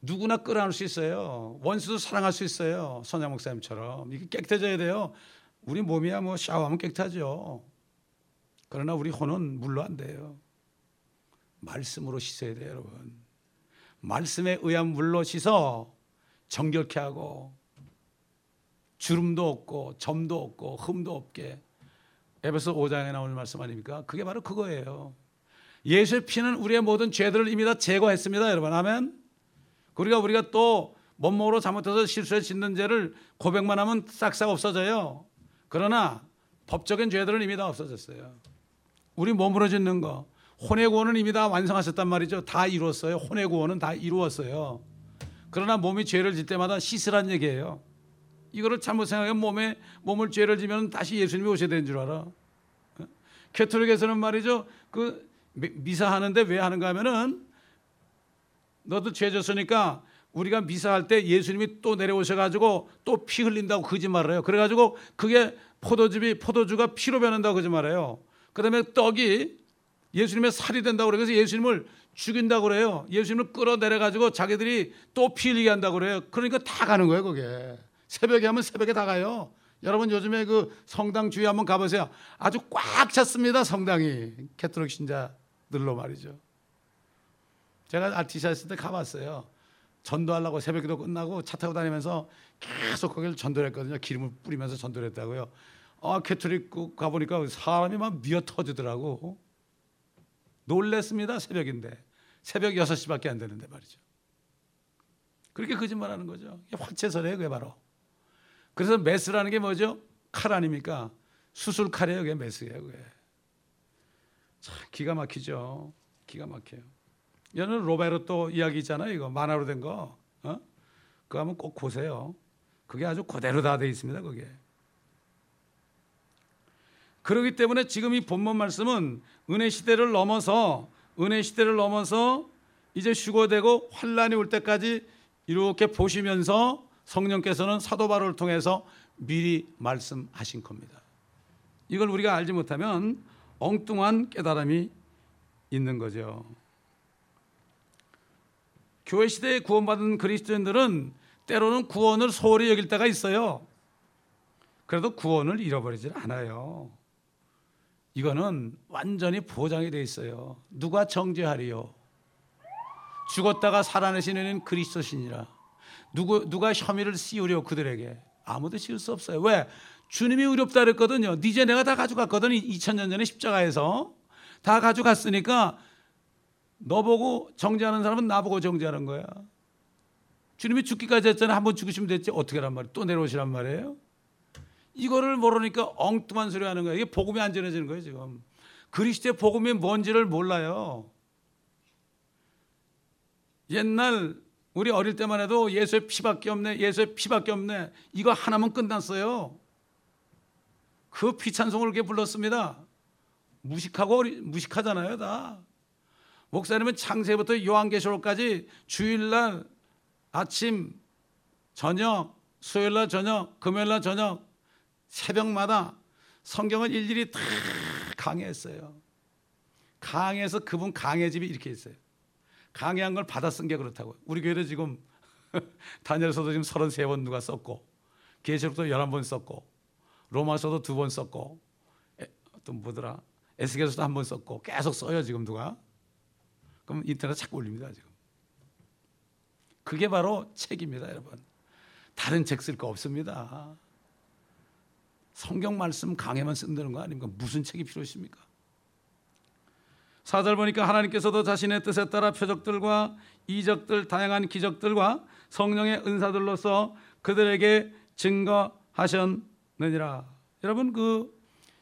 누구나 끌어안을 수 있어요. 원수도 사랑할 수 있어요. 선양 목사님처럼. 이게 깨끗해져야 돼요. 우리 몸이야 뭐 샤워하면 깨끗하죠. 그러나 우리 혼은 물로 안 돼요. 말씀으로 씻어야 돼요, 여러분. 말씀에 의한 물로 씻어 정결케 하고 주름도 없고 점도 없고 흠도 없게 에베소 5장에 나오는 말씀 아닙니까? 그게 바로 그거예요. 예수의 피는 우리의 모든 죄들을 이미 다 제거했습니다, 여러분. 아멘. 우리가 우리가 또 몸으로 잘못해서 실수해 짓는 죄를 고백만 하면 싹싹 없어져요. 그러나 법적인 죄들은 이미 다 없어졌어요. 우리 몸으로 짓는 거, 혼의 구원은 이미 다 완성하셨단 말이죠. 다 이루었어요. 혼의 구원은 다 이루었어요. 그러나 몸이 죄를 질 때마다 씻으란 얘기예요. 이거를 잘못 생각하면 몸에 몸을 죄를 지면 다시 예수님이 오셔야 되는 줄 알아. 캐톨릭에서는 말이죠. 그 미사 하는데 왜 하는가 하면은 너도 죄 졌으니까 우리가 미사할 때 예수님이 또 내려오셔 가지고 또 피 흘린다고 거짓말을 해요. 그래 가지고 그게 포도즙이 포도주가 피로 변한다고 거짓말해요. 그다음에 떡이 예수님의 살이 된다고 그래서 예수님을 죽인다고 그래요. 예수님을 끌어내려 가지고 자기들이 또 피 흘리게 한다고 그래요. 그러니까 다 가는 거예요, 그게. 새벽에 하면 새벽에 다 가요. 여러분 요즘에 그 성당 주위 한번 가보세요. 아주 꽉 찼습니다, 성당이. 캐톨릭 신자들로 말이죠. 제가 아티샤 있을 때 가봤어요. 전도하려고 새벽기도 끝나고 차 타고 다니면서 계속 거기를 전도를 했거든요. 기름을 뿌리면서 전도를 했다고요. 아, 캐톨릭 가보니까 사람이 막 미어 터지더라고. 놀랬습니다. 새벽인데. 새벽 6시밖에 안 되는데 말이죠. 그렇게 거짓말 하는 거죠. 화채설이에요, 그게 바로. 그래서 메스라는 게 뭐죠? 칼 아닙니까? 수술 칼이에요, 그게 메스예요, 그게. 참 기가 막히죠. 기가 막혀요. 얘는 로베르토 이야기 있잖아요, 이거 만화로 된 거. 어? 그거 한번 꼭 보세요. 그게 아주 그대로 다 돼 있습니다, 그게. 그렇기 때문에 지금 이 본문 말씀은 은혜 시대를 넘어서 은혜 시대를 넘어서 이제 휴거되고 환란이 올 때까지 이렇게 보시면서 성령께서는 사도 바울을 통해서 미리 말씀하신 겁니다. 이걸 우리가 알지 못하면 엉뚱한 깨달음이 있는 거죠. 교회 시대에 구원받은 그리스도인들은 때로는 구원을 소홀히 여길 때가 있어요. 그래도 구원을 잃어버리질 않아요. 이거는 완전히 보장이 돼 있어요. 누가 정죄하리요? 죽었다가 살아내시는 그리스도시니라. 누구 누가 혐의를 씌우려 그들에게 아무도 씌울 수 없어요. 왜? 주님이 의롭다 그랬거든요. 이제 내가 다 가져갔거든. 2000년 전에 십자가에서 다 가져갔으니까 너 보고 정죄하는 사람은 나 보고 정죄하는 거야. 주님이 죽기까지 했잖아. 한번 죽으시면 됐지. 어떻게 란 말이에요? 또 내려오시란 말이에요? 이거를 모르니까 엉뚱한 소리 하는 거예요. 이게 복음이 안 전해지는 거예요, 지금. 그리스도의 복음이 뭔지를 몰라요. 옛날 우리 어릴 때만 해도 예수의 피밖에 없네, 예수의 피밖에 없네. 이거 하나면 끝났어요. 그 피찬송을 그렇게 불렀습니다. 무식하고 무식하잖아요, 다. 목사님은 창세부터 요한계시록까지 주일날 아침, 저녁, 수요일날 저녁, 금요일날 저녁 새벽마다 성경을 일일이 다 강해했어요. 강해서 그분 강해 집이 이렇게 있어요. 강해한 걸 받아 쓴 게 그렇다고요. 우리 교회도 지금 다니엘서도 지금 33번 누가 썼고 계시록도 11번 썼고 로마서도 두 번 썼고 또 뭐더라 에스겔서도 한 번 썼고 계속 써요 지금 누가 그럼 인터넷 자꾸 올립니다 지금 그게 바로 책입니다 여러분 다른 책 쓸 거 없습니다 성경 말씀 강해만 쓴다는 거 아닙니까? 무슨 책이 필요하십니까? 사절 보니까 하나님께서도 자신의 뜻에 따라 표적들과 이적들, 다양한 기적들과 성령의 은사들로서 그들에게 증거하셨느니라. 여러분 그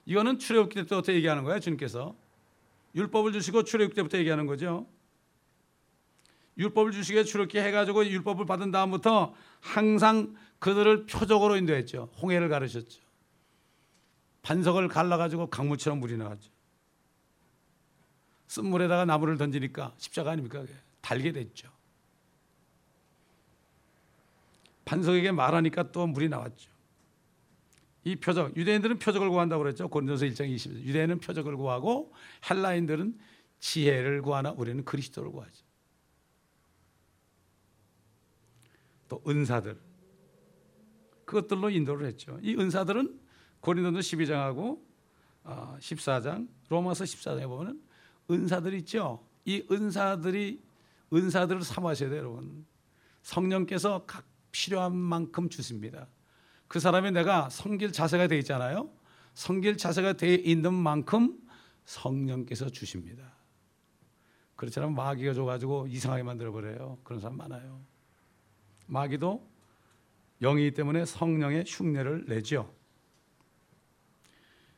이거는 출애굽기 때부터 얘기하는 거예요. 주님께서 율법을 주시고 출애굽 때부터 얘기하는 거죠. 율법을 주시게 출애굽기 해 가지고 율법을 받은 다음부터 항상 그들을 표적으로 인도했죠. 홍해를 가르셨죠. 반석을 갈라 가지고 강물처럼 물이 나왔죠. 쓴물에다가 나무를 던지니까 십자가 아닙니까? 달게 됐죠. 반석에게 말하니까 또 물이 나왔죠. 이 표적, 유대인들은 표적을 구한다고 그랬죠. 고린도서 1장 20절. 유대인은 표적을 구하고 헬라인들은 지혜를 구하나 우리는 그리스도를 구하죠. 또 은사들. 그것들로 인도를 했죠. 이 은사들은 고린도서 12장하고 14장, 어, 로마서 14장에 보면 은 사들 있죠. 이 은사들이 은사들을 사모하셔야 돼요, 여러분. 성령께서 각 필요한 만큼 주십니다. 그 사람이 내가 성길 자세가 되어 있잖아요. 성길 자세가 되어 있는 만큼 성령께서 주십니다. 그렇지 않으면 마귀가 줘가지고 이상하게 만들어 버려요. 그런 사람 많아요. 마귀도 영이기 때문에 성령의 흉내를 내죠.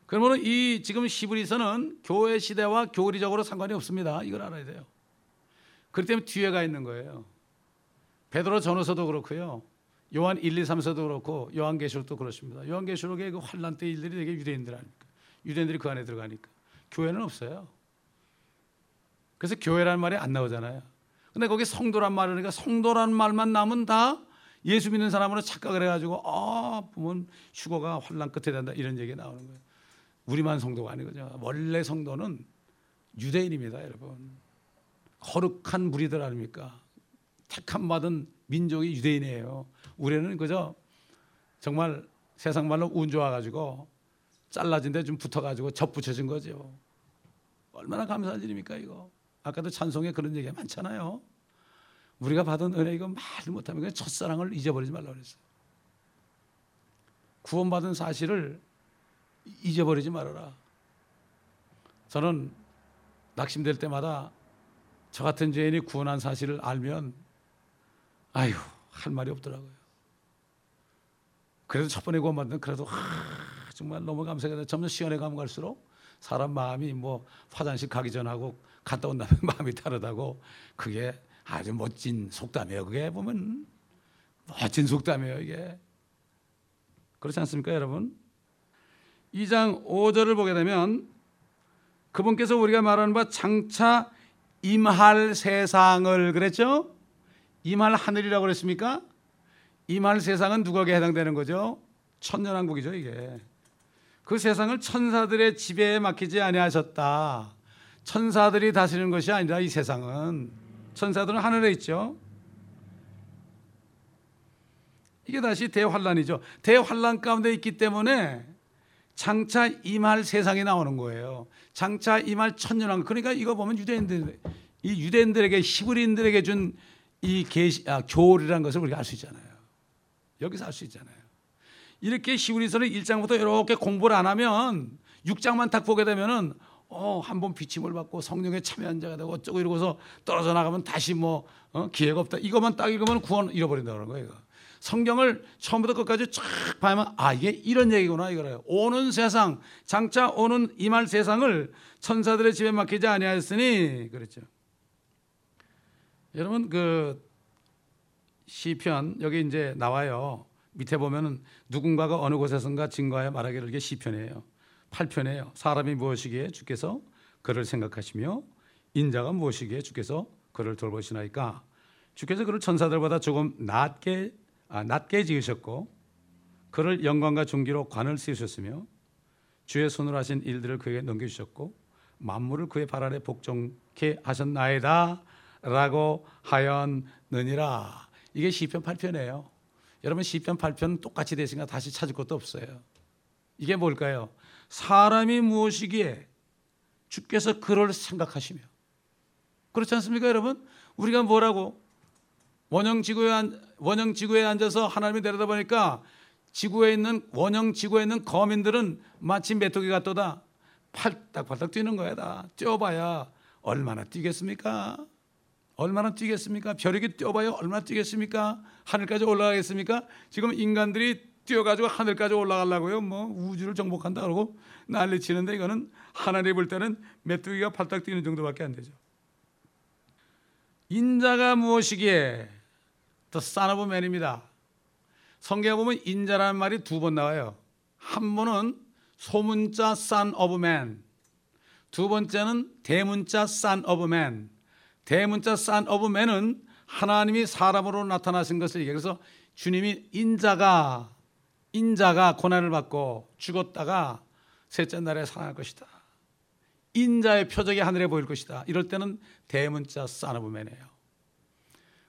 그러면 이 지금 시브리서는 교회 시대와 교리적으로 상관이 없습니다. 이걸 알아야 돼요. 그렇기 때문에 뒤에 가 있는 거예요. 베드로 전후서도 그렇고요. 요한 1, 2, 3서도 그렇고 요한계시록도 그렇습니다. 요한계시록의 그 환란 때 일들이 되게 유대인들 아닙니까? 유대인들이 그 안에 들어가니까 교회는 없어요. 그래서 교회라는 말이 안 나오잖아요. 근데 거기 성도란 말이니까 성도란 말만 남은 다 예수 믿는 사람으로 착각을 해가지고 아 보면 휴거가 환란 끝에 된다 이런 얘기 나오는 거예요. 우리만 성도가 아니거든요. 원래 성도는 유대인입니다, 여러분. 거룩한 무리들 아닙니까? 택함 받은 민족이 유대인이에요. 우리는 그저 정말 세상 말로 운 좋아가지고 잘라진 데 좀 붙어가지고 접붙여진 거죠. 얼마나 감사한 일입니까 이거? 아까도 찬송에 그런 얘기가 많잖아요. 우리가 받은 은혜 이거 말도 못하면 그냥 첫사랑을 잊어버리지 말라 그랬어요. 구원받은 사실을 잊어버리지 말아라. 저는 낙심될 때마다 저 같은 죄인이 구원한 사실을 알면 아유 할 말이 없더라고요. 그래도 첫 번에 구원받는 그래도 하, 정말 너무 감사해요. 점점 시간에 가면 갈수록 사람 마음이 뭐 화장실 가기 전하고 갔다 온 다음에 마음이 다르다고 그게 아주 멋진 속담이에요. 그게 보면 멋진 속담이에요. 이게 그렇지 않습니까, 여러분? 2장 5절을 보게 되면 그분께서 우리가 말하는 바 장차 임할 세상을 그랬죠? 임할 하늘이라고 그랬습니까? 임할 세상은 누구에게 해당되는 거죠? 천년왕국이죠, 이게. 그 세상을 천사들의 지배에 맡기지 아니하셨다. 천사들이 다스리는 것이 아니라 이 세상은 천사들은 하늘에 있죠. 이게 다시 대환란이죠. 대환란 가운데 있기 때문에 장차 임할 세상이 나오는 거예요. 장차 임할 천년왕. 그러니까 이거 보면 유대인들 이 유대인들에게 히브리인들에게 준 이 아, 교리라는 것을 우리가 알 수 있잖아요. 여기서 알 수 있잖아요. 이렇게 히브리서를 1장부터 이렇게 공부를 안 하면 6장만 딱 보게 되면은 어, 한 번 비침을 받고 성령에 참여한 자가 되고 어쩌고 이러고서 떨어져 나가면 다시 뭐 어, 기회가 없다. 이것만 딱 읽으면 구원 잃어버린다는 거예요. 성경을 처음부터 끝까지 쫙 봐야만 아 이게 이런 얘기구나 이거래요. 오는 세상 장차 오는 이말 세상을 천사들의 집에 맡기지 아니하였으니 그랬죠. 여러분 그 시편 여기 이제 나와요. 밑에 보면은 누군가가 어느 곳에선가 증거하여 말하기를 이게 시편이에요. 8편이에요. 사람이 무엇이기에 주께서 그를 생각하시며 인자가 무엇이기에 주께서 그를 돌보시나이까 주께서 그를 천사들보다 조금 낮게 아, 낮게 지으셨고 그를 영광과 존귀로 관을 씌우셨으며 주의 손으로 하신 일들을 그에게 넘겨주셨고 만물을 그의 발 아래 복종케 하셨나이다 라고 하였느니라 이게 시편 8편이에요 여러분 시편 8편 똑같이 되시니까 다시 찾을 것도 없어요 이게 뭘까요? 사람이 무엇이기에 주께서 그를 생각하시며 그렇지 않습니까 여러분? 우리가 뭐라고 원형 지구에 안, 원형 지구에 앉아서 하나님이 내려다 보니까 지구에 있는 원형 지구에 있는 거민들은 마치 메뚜기 같도다 팔딱팔딱 뛰는 거야 다 뛰어봐야 얼마나 뛰겠습니까? 얼마나 뛰겠습니까? 벼룩이 뛰어봐야 얼마나 뛰겠습니까? 하늘까지 올라가겠습니까? 지금 인간들이 뛰어가지고 하늘까지 올라가려고요. 뭐 우주를 정복한다 그러고 난리 치는데 이거는 하나님 볼 때는 메뚜기가 팔딱 뛰는 정도밖에 안 되죠. 인자가 무엇이기에 The Son of Man입니다. 성경에 보면 인자라는 말이 두 번 나와요. 한 번은 소문자 Son of Man, 두 번째는 대문자 Son of Man. 대문자 Son of Man은 하나님이 사람으로 나타나신 것을 얘기해서 주님이 인자가 인자가 고난을 받고 죽었다가 셋째 날에 살아날 것이다. 인자의 표적이 하늘에 보일 것이다. 이럴 때는 대문자 Son of Man이에요.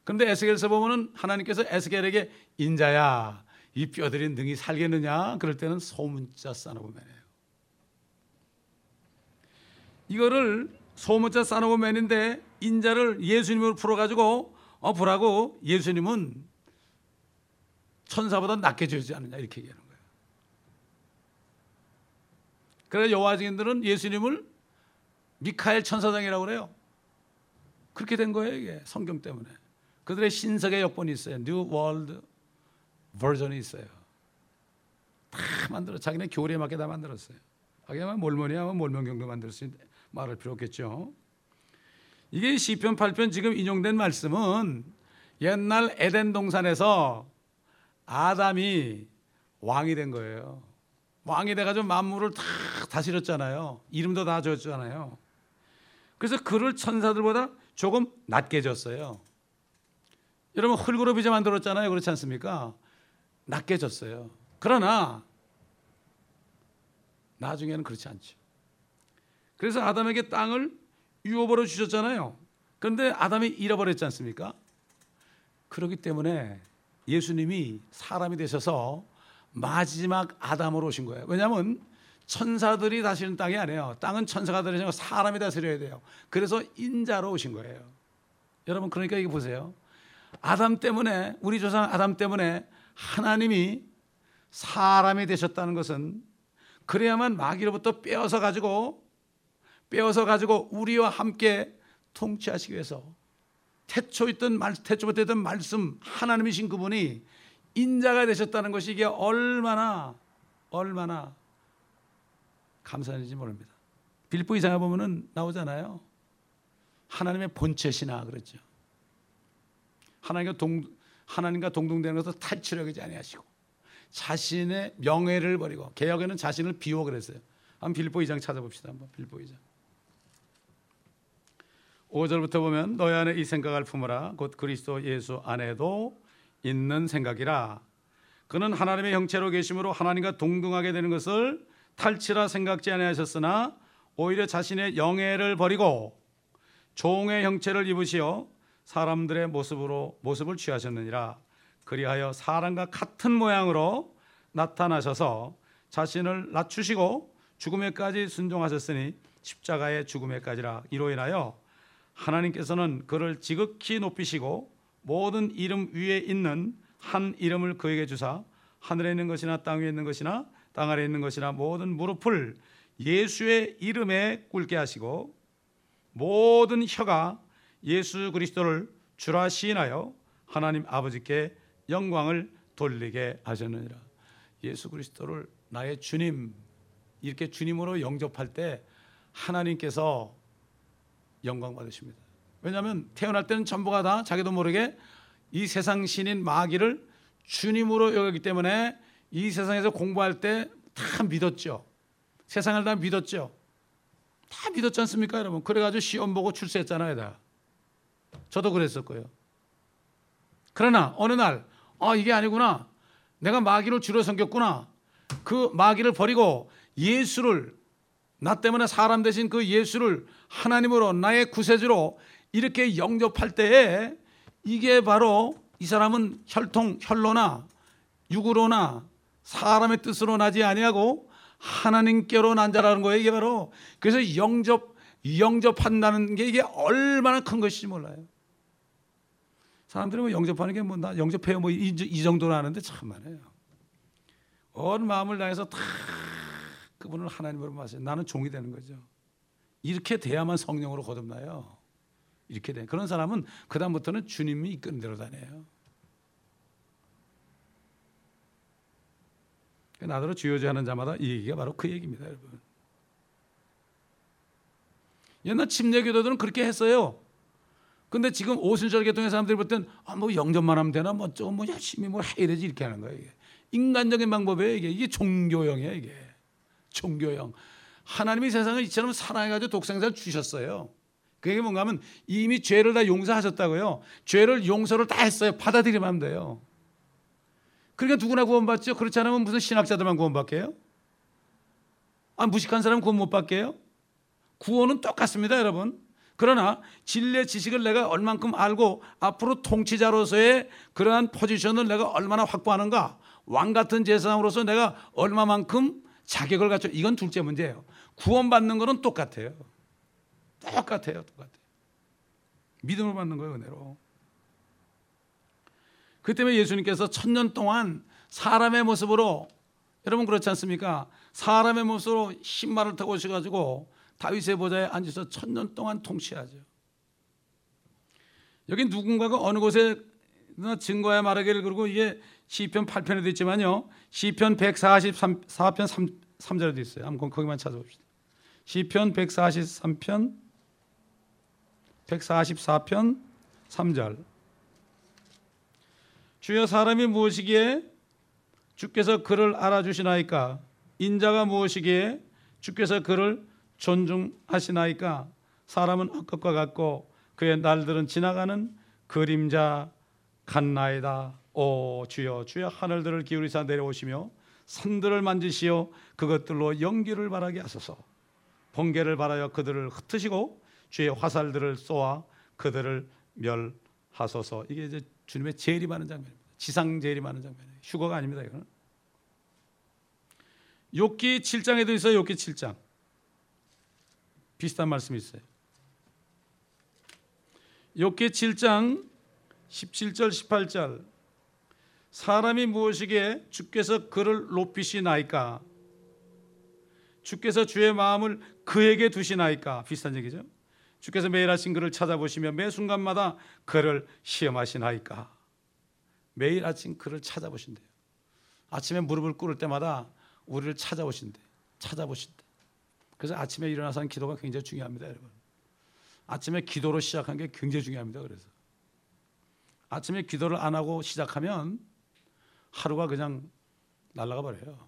그런데 에스겔에서 보면은 하나님께서 에스겔에게 인자야 이 뼈들이 능히 살겠느냐 그럴 때는 소문자 싸놓으면이에요. 이거를 소문자 싸놓으면인데 인자를 예수님으로 풀어가지고 어 보라고 예수님은 천사보다 낮게 주지 않느냐 이렇게 얘기하는 거예요. 그래서 여호와 증인들은 예수님을 미카엘 천사장이라고 그래요. 그렇게 된 거예요 이게 성경 때문에. 그들의 신석의 여본이 있어요. New World 버전이 있어요. 다 만들어 자기네 교리에 맞게 다 만들었어요. 하기야만 몰몬이야 몰몬경도 만들 수 있는데 말할 필요 없겠죠. 이게 시편 8편 지금 인용된 말씀은 옛날 에덴 동산에서 아담이 왕이 된 거예요. 왕이 돼가지고 만물을 다 다스렸잖아요. 이름도 다 줬잖아요. 그래서 그를 천사들보다 조금 낮게 졌어요. 여러분 흙으로 빚어 만들었잖아요. 그렇지 않습니까? 낮게 졌어요. 그러나 나중에는 그렇지 않죠. 그래서 아담에게 땅을 유업으로 주셨잖아요. 그런데 아담이 잃어버렸지 않습니까? 그렇기 때문에 예수님이 사람이 되셔서 마지막 아담으로 오신 거예요. 왜냐하면 천사들이 다스리는 땅이 아니에요. 땅은 천사가 다스리고 사람이 다스려야 돼요. 그래서 인자로 오신 거예요. 여러분 그러니까 이게 보세요. 아담 때문에 우리 조상 아담 때문에 하나님이 사람이 되셨다는 것은 그래야만 마귀로부터 빼어서 가지고 빼어서 가지고 우리와 함께 통치하시기 위해서 태초 있던 말 태초부터 있던 말씀 하나님이신 그분이 인자가 되셨다는 것이 이게 얼마나 얼마나 감사한지 모릅니다. 빌보 이상에 보면은 나오잖아요. 하나님의 본체시나 그랬죠. 하나님과 동 하나님과 동등되는 것을 탈출하지 아니하시고 자신의 명예를 버리고 개혁에는 자신을 비워 그랬어요. 한번 빌보 2장 찾아봅시다. 한번 빌보 2장. 5절부터 보면 너희 안에 이 생각을 품으라 곧 그리스도 예수 안에도 있는 생각이라 그는 하나님의 형체로 계심으로 하나님과 동등하게 되는 것을 탈취라 생각지 아니하셨으나 오히려 자신의 영예를 버리고 종의 형체를 입으시어 사람들의 모습으로 모습을 취하셨느니라. 그리하여 사람과 같은 모양으로 나타나셔서 자신을 낮추시고 죽음에까지 순종하셨으니 십자가의 죽음에까지라. 이로 인하여 하나님께서는 그를 지극히 높이시고 모든 이름 위에 있는 한 이름을 그에게 주사 하늘에 있는 것이나 땅 위에 있는 것이나 땅 아래에 있는 것이나 모든 무릎을 예수의 이름에 꿇게 하시고 모든 혀가 예수 그리스도를 주라 시인하여 하나님 아버지께 영광을 돌리게 하셨느니라. 예수 그리스도를 나의 주님 이렇게 주님으로 영접할 때 하나님께서 영광 받으십니다. 왜냐하면 태어날 때는 전부가 다 자기도 모르게 이 세상 신인 마귀를 주님으로 여기기 때문에 이 세상에서 공부할 때 다 믿었죠. 세상을 다 믿었죠. 다 믿었지 않습니까, 여러분? 그래가지고 시험 보고 출세했잖아요, 다. 저도 그랬었고요. 그러나 어느 날, 아 이게 아니구나. 내가 마귀를 주로 섬겼구나. 그 마귀를 버리고 예수를 나 때문에 사람 대신 그 예수를 하나님으로 나의 구세주로 이렇게 영접할 때에 이게 바로 이 사람은 혈통 혈로나 육으로나 사람의 뜻으로 나지 아니하고 하나님께로 난 자라는 거예요. 이게 바로 그래서 영접 영접한다는 게 이게 얼마나 큰 것인지 몰라요. 사람들이 뭐 영접하는 게 뭐 나 영접해요 뭐 이 정도로 하는데 참 많아요. 온 마음을 다해서 다 그분을 하나님으로 마세요. 나는 종이 되는 거죠. 이렇게 돼야만 성령으로 거듭나요. 이렇게 돼. 그런 사람은 그 다음부터는 주님이 이끄는 대로 다녀요. 나더러 주여주 하는 자마다 이 얘기가 바로 그 얘기입니다, 여러분. 옛날 침례교도들은 그렇게 했어요. 근데 지금 오순절 계통의 사람들이 볼 땐, 아, 뭐 영접만 하면 되나, 뭐, 좀, 뭐, 열심히 뭐 해야 되지, 이렇게 하는 거예요, 이게. 인간적인 방법이에요, 이게. 이게 종교형이에요, 이게. 종교형. 하나님이 세상을 이처럼 사랑해가지고 독생자를 주셨어요. 그게 뭔가 하면 이미 죄를 다 용서하셨다고요. 죄를 용서를 다 했어요. 받아들이면 하면 돼요. 그러니까 누구나 구원받죠. 그렇지 않으면 무슨 신학자들만 구원받게요? 아, 무식한 사람 구원 못 받게요? 구원은 똑같습니다, 여러분. 그러나 진리의 지식을 내가 얼만큼 알고 앞으로 통치자로서의 그러한 포지션을 내가 얼마나 확보하는가 왕 같은 제사장으로서 내가 얼마만큼 자격을 갖춰 이건 둘째 문제예요. 구원받는 거는 똑같아요. 똑같아요. 똑같아요. 믿음을 받는 거예요. 은혜로. 그 때문에 예수님께서 천년 동안 사람의 모습으로 여러분 그렇지 않습니까? 사람의 모습으로 신발을 타고 오셔가지고 다윗의 보좌에 앉아서 천년 동안 통치하죠. 여기 누군가가 어느 곳에 증거야 말하기를 그러고 이게 시편 8편에도 있지만요. 시편 144편 3, 3절에도 있어요. 한번 거기만 찾아봅시다. 시편 143편 144편 3절 주여 사람이 무엇이기에 주께서 그를 알아주시나이까 인자가 무엇이기에 주께서 그를 존중하시나이까 사람은 헛것과 같고 그의 날들은 지나가는 그림자 같나이다. 오 주여 주여 하늘들을 기울이사 내려오시며 산들을 만지시어 그것들로 연기를 바라게 하소서. 번개를 바라여 그들을 흩으시고 주의 화살들을 쏘아 그들을 멸하소서. 이게 이제 주님의 재림하는 장면입니다. 지상 재림하는 장면이에요. 휴거가 아닙니다. 이거는. 욥기 7장에도 있어요. 욥기 7장. 비슷한 말씀이 있어요. 욥기 7장 17절 18절 사람이 무엇이기에 주께서 그를 높이시나이까 주께서 주의 마음을 그에게 두시나이까 비슷한 얘기죠. 주께서 매일 아침 그를 찾아보시며 매 순간마다 그를 시험하시나이까 매일 아침 그를 찾아보신대요. 아침에 무릎을 꿇을 때마다 우리를 찾아오신대. 찾아보신대. 그래서 아침에 일어나서 하는 기도가 굉장히 중요합니다, 여러분. 아침에 기도로 시작한 게 굉장히 중요합니다. 그래서 아침에 기도를 안 하고 시작하면 하루가 그냥 날아가 버려요.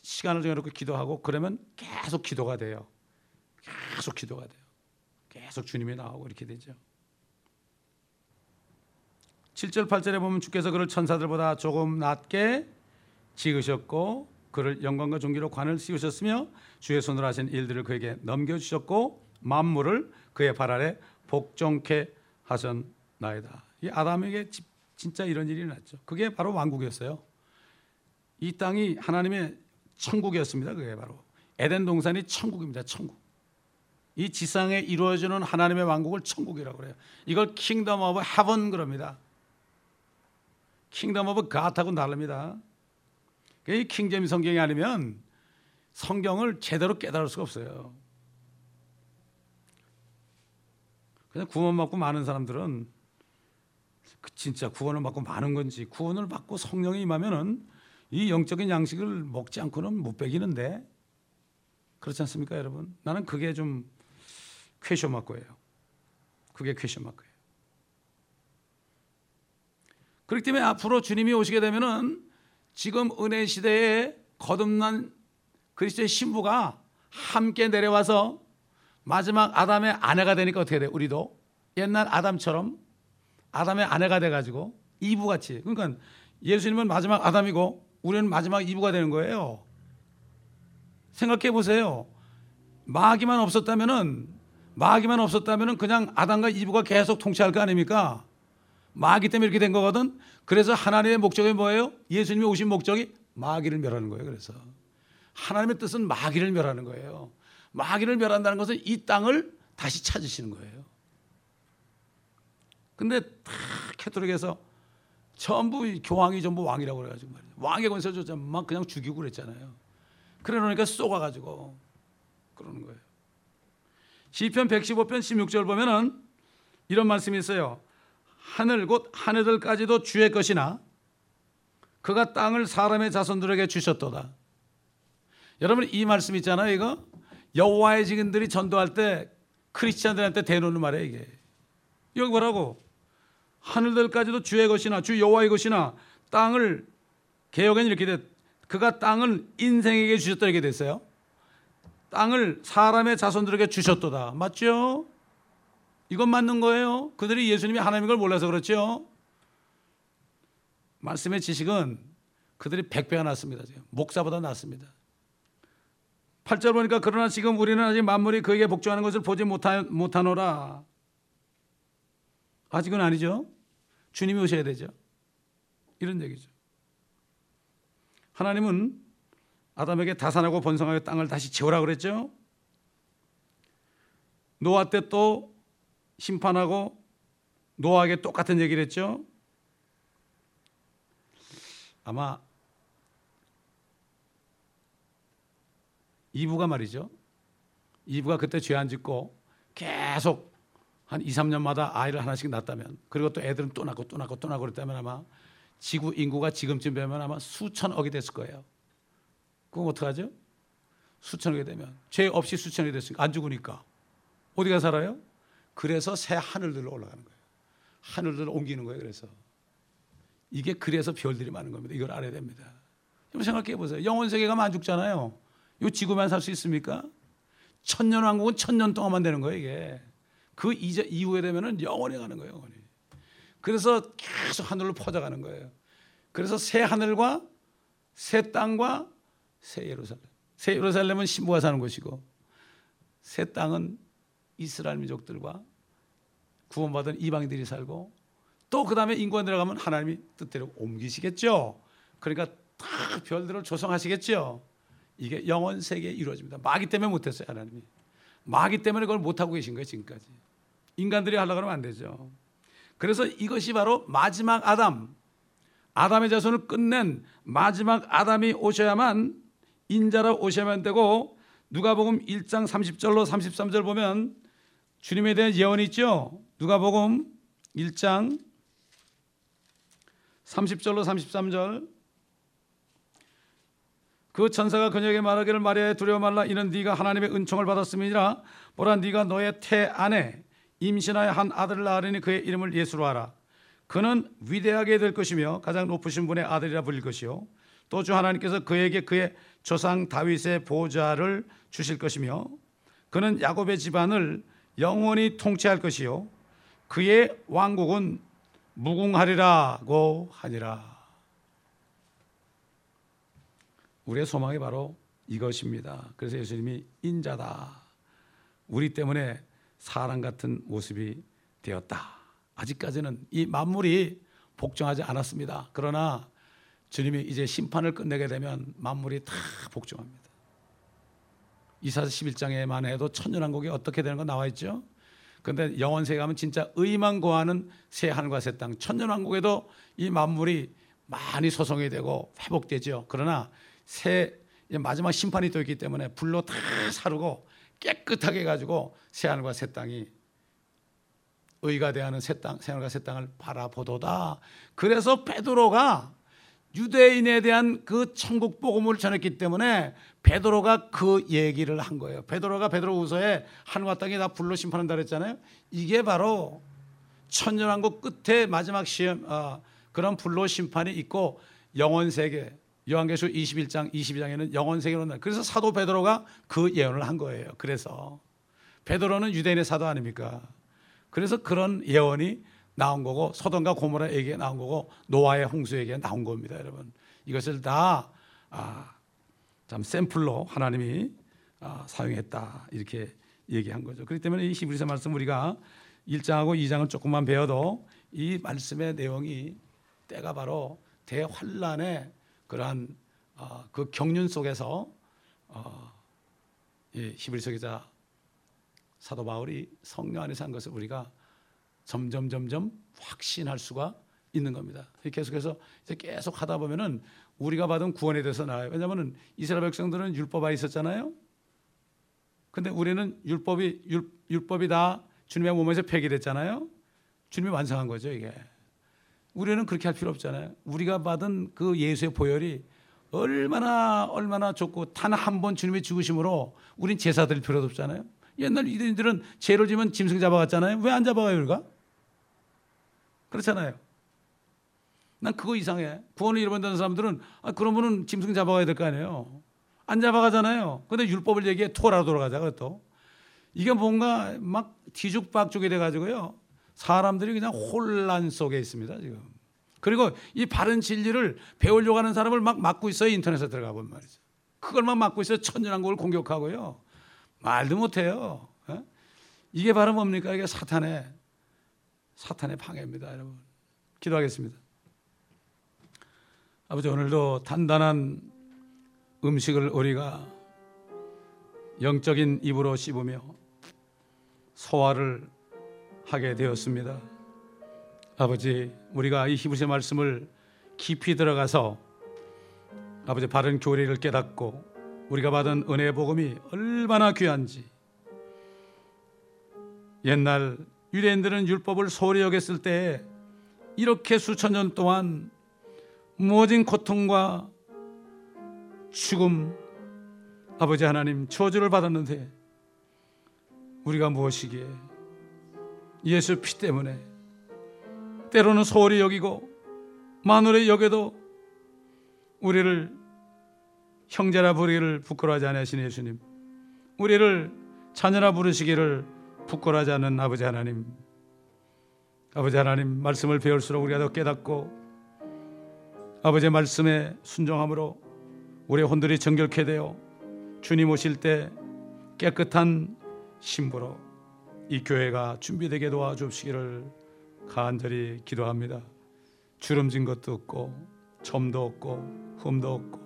시간을 정해놓고 기도하고 그러면 계속 기도가 돼요. 계속 기도가 돼요. 계속 주님이 나오고 이렇게 되죠. 7절 8절에 보면 주께서 그를 천사들보다 조금 낮게 지으셨고 그를 영광과 존귀로 관을 씌우셨으며 주의 손으로 하신 일들을 그에게 넘겨주셨고 만물을 그의 발 아래 복종케 하셨나이다. 이 아담에게 진짜 이런 일이 났죠. 그게 바로 왕국이었어요. 이 땅이 하나님의 천국이었습니다. 그게 바로 에덴 동산이 천국입니다. 천국. 이 지상에 이루어지는 하나님의 왕국을 천국이라고 그래요. 이걸 kingdom of heaven 그럽니다. kingdom of God하고 다릅니다. 이 King James 성경이 아니면 성경을 제대로 깨달을 수가 없어요. 그냥 구원 받고 많은 사람들은 그 진짜 구원을 받고 많은 건지 구원을 받고 성령이 임하면은 이 영적인 양식을 먹지 않고는 못 배기는데 그렇지 않습니까, 여러분? 나는 그게 좀 question mark예요. 그게 question mark예요. 그렇기 때문에 앞으로 주님이 오시게 되면은 지금 은혜 시대에 거듭난 그리스도의 신부가 함께 내려와서 마지막 아담의 아내가 되니까 어떻게 돼? 우리도 옛날 아담처럼 아담의 아내가 돼 가지고 이부 같이. 그러니까 예수님은 마지막 아담이고 우리는 마지막 이부가 되는 거예요. 생각해 보세요. 마귀만 없었다면은 마귀만 없었다면은 그냥 아담과 이부가 계속 통치할 거 아닙니까? 마귀 때문에 이렇게 된 거거든. 그래서 하나님의 목적이 뭐예요? 예수님이 오신 목적이 마귀를 멸하는 거예요. 그래서 하나님의 뜻은 마귀를 멸하는 거예요. 마귀를 멸한다는 것은 이 땅을 다시 찾으시는 거예요. 근데 다 캐톨릭에서 전부 교황이 전부 왕이라고 그래가지고 말이죠. 왕의 권세 줬잖아. 막 그냥 죽이고 그랬잖아요. 그래 놓으니까 쏘가가지고 그러는 거예요. 시편 115편 16절 보면은 이런 말씀이 있어요. 하늘 곧 하늘들까지도 주의 것이나 그가 땅을 사람의 자손들에게 주셨도다. 여러분 이 말씀 있잖아요. 이거 여호와의 증인들이 전도할 때 크리스천들한테 대놓는 말이에요. 이게 여기 뭐라고 하늘들까지도 주의 것이나 주 여호와의 것이나 땅을 개혁에는 이렇게 됐. 그가 땅을 인생에게 주셨다 이렇게 됐어요. 땅을 사람의 자손들에게 주셨도다. 맞죠? 이건 맞는 거예요. 그들이 예수님이 하나님인 걸 몰라서 그렇죠. 말씀의 지식은 그들이 백배가 낫습니다. 지금. 목사보다 낫습니다. 8절 보니까 그러나 지금 우리는 아직 만물이 그에게 복종하는 것을 보지 못하, 못하노라. 아직은 아니죠. 주님이 오셔야 되죠. 이런 얘기죠. 하나님은 아담에게 다산하고 번성하여 땅을 다시 채우라 그랬죠. 노아 때 또 심판하고 노아에게 똑같은 얘기를 했죠. 아마 이부가 말이죠. 이부가 그때 죄 안 짓고 계속 한 2, 3년마다 아이를 하나씩 낳았다면 그리고 또 애들은 또 낳고 또 낳고 또 낳고 그랬다면 아마 지구 인구가 지금쯤 되면 아마 수천억이 됐을 거예요. 그럼 어떡하죠? 수천억이 되면 죄 없이 수천억이 됐으니까 안 죽으니까 어디가 살아요? 그래서 새 하늘들로 올라가는 거예요. 하늘들을 옮기는 거예요. 그래서 이게 그래서 별들이 많은 겁니다. 이걸 알아야 됩니다. 좀 생각해 보세요. 영원 세계 가면 안 죽잖아요. 이 지구만 살 수 있습니까? 천년 왕국은 천년 동안만 되는 거예요 이게. 그 이제 이후에 되면은 영원히 가는 거예요 영원히. 그래서 계속 하늘로 퍼져가는 거예요. 그래서 새 하늘과 새 땅과 새 예루살렘. 새 예루살렘은 신부가 사는 곳이고 새 땅은 이스라엘 민족들과 구원받은 이방인들이 살고 또 그다음에 인권 들어가면 하나님이 뜻대로 옮기시겠죠. 그러니까 다 별들을 조성하시겠죠. 이게 영원 세계에 이루어집니다. 마귀 때문에 못했어요 하나님이. 마귀 때문에 그걸 못하고 계신 거예요 지금까지. 인간들이 하려고 하면 안 되죠. 그래서 이것이 바로 마지막 아담, 아담의 자손을 끝낸 마지막 아담이 오셔야만 인자로 오셔야만 되고 누가복음 1장 30절로 33절 보면 주님에 대한 예언이 있죠. 누가복음 1장 30절로 33절. 그 천사가 그녀에게 말하기를 마리아에 두려워 말라. 이는 네가 하나님의 은총을 받았음이니라. 보라 네가 너의 태 안에 임신하여 한 아들을 낳으리니 그의 이름을 예수로 하라. 그는 위대하게 될 것이며 가장 높으신 분의 아들이라 불릴 것이요. 또 주 하나님께서 그에게 그의 조상 다윗의 보좌를 주실 것이며 그는 야곱의 집안을 영원히 통치할 것이요 그의 왕국은 무궁하리라고 하니라. 우리의 소망이 바로 이것입니다. 그래서 예수님이 인자다. 우리 때문에 사람 같은 모습이 되었다. 아직까지는 이 만물이 복종하지 않았습니다. 그러나 주님이 이제 심판을 끝내게 되면 만물이 다 복종합니다. 이사서 11장에만 해도 천년왕국이 어떻게 되는 거 나와 있죠? 그런데 영원세에 가면 진짜 의만 고하는 새 하늘과 새 땅, 천년왕국에도 이 만물이 많이 소송이 되고 회복되죠. 그러나 새 마지막 심판이 또 있기 때문에 불로 다 사르고 깨끗하게 가지고 새 하늘과 새 땅이 의가 대하는 새 땅, 새 하늘과 새 땅을 바라보도다. 그래서 베드로가 유대인에 대한 그 천국 복음을 전했기 때문에 베드로가 그 얘기를 한 거예요. 베드로가 베드로후서에 하늘과 땅이 다 불로 심판한다 그랬잖아요. 이게 바로 천년왕국 끝에 마지막 시험 어, 그런 불로 심판이 있고 영원 세계 요한계시록 21장 22장에는 영원 세계로 나. 그래서 사도 베드로가 그 예언을 한 거예요. 그래서 베드로는 유대인의 사도 아닙니까? 그래서 그런 예언이 나온 거고 소돔과 고모라에게 나온 거고 노아의 홍수에게 나온 겁니다, 여러분. 이것을 다 아, 참 샘플로 하나님이 아, 사용했다 이렇게 얘기한 거죠. 그렇기 때문에 이 히브리서 말씀 우리가 1장하고 2장을 조금만 배워도 이 말씀의 내용이 때가 바로 대환란의 그러한 어, 그 경륜 속에서 어, 이 히브리서 기자 사도 바울이 성령 안에서 한 것을 우리가 점점 점점 확신할 수가 있는 겁니다. 계속해서 계속 하다 보면은 우리가 받은 구원에 대해서 나와요. 왜냐하면 이스라엘 백성들은 율법 아 있었잖아요. 근데 우리는 율법이 율, 율법이 다 주님의 몸에서 폐기됐잖아요. 주님이 완성한 거죠 이게. 우리는 그렇게 할 필요 없잖아요. 우리가 받은 그 예수의 보혈이 얼마나 얼마나 좋고 단 한 번 주님의 죽으심으로 우린 제사 드릴 필요도 없잖아요. 옛날 이들은 죄를 지면 짐승 잡아갔잖아요. 왜 안 잡아가요 우리가? 그렇잖아요. 난 그거 이상해. 구원을 잃어버린다는 사람들은 아, 그러면은 짐승 잡아가야 될 거 아니에요. 안 잡아가잖아요. 근데 율법을 얘기해 토라 돌아가자 그또 이게 뭔가 막 뒤죽박죽이 돼가지고요. 사람들이 그냥 혼란 속에 있습니다 지금. 그리고 이 바른 진리를 배우려고 하는 사람을 막 막고 있어요 인터넷에 들어가 보면 말이죠. 그걸만 막고 있어요 천년왕국을 공격하고요. 말도 못해요. 예? 이게 바로 뭡니까? 이게 사탄의 사탄의 방해입니다, 여러분. 기도하겠습니다. 아버지 오늘도 단단한 음식을 우리가 영적인 입으로 씹으며 소화를 하게 되었습니다. 아버지 우리가 이 히브리서 말씀을 깊이 들어가서 아버지 바른 교리를 깨닫고 우리가 받은 은혜의 복음이 얼마나 귀한지 옛날 유대인들은 율법을 소홀히 여겼을 때 이렇게 수천 년 동안 모진 고통과 죽음 아버지 하나님 저주를 받았는데 우리가 무엇이기에 예수 피 때문에 때로는 소홀히 여기고 마누리 여겨도 우리를 형제라 부리기를 부끄러워하지 않으신 예수님 우리를 자녀라 부르시기를 부끄러워하지 않는 아버지 하나님 아버지 하나님 말씀을 배울수록 우리가 더 깨닫고 아버지의 말씀에 순종함으로 우리의 혼들이 정결케 되어 주님 오실 때 깨끗한 신부로 이 교회가 준비되게 도와주시기를 간절히 기도합니다. 주름진 것도 없고 점도 없고 흠도 없고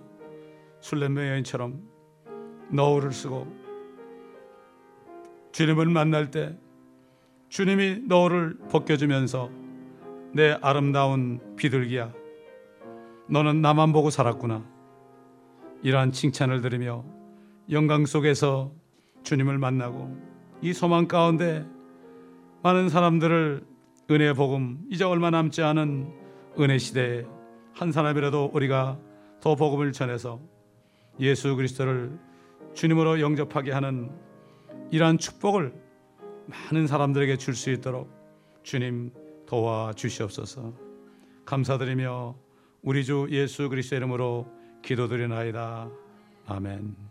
술래매 여인처럼 너울을 쓰고 주님을 만날 때 주님이 너울을 벗겨주면서 내 아름다운 비둘기야 너는 나만 보고 살았구나 이러한 칭찬을 들으며 영광 속에서 주님을 만나고 이 소망 가운데 많은 사람들을 은혜 복음 이제 얼마 남지 않은 은혜 시대에 한 사람이라도 우리가 더 복음을 전해서 예수 그리스도를 주님으로 영접하게 하는 이러한 축복을 많은 사람들에게 줄 수 있도록 주님 도와 주시옵소서. 감사드리며 우리 주 예수 그리스도 이름으로 기도드리나이다. 아멘.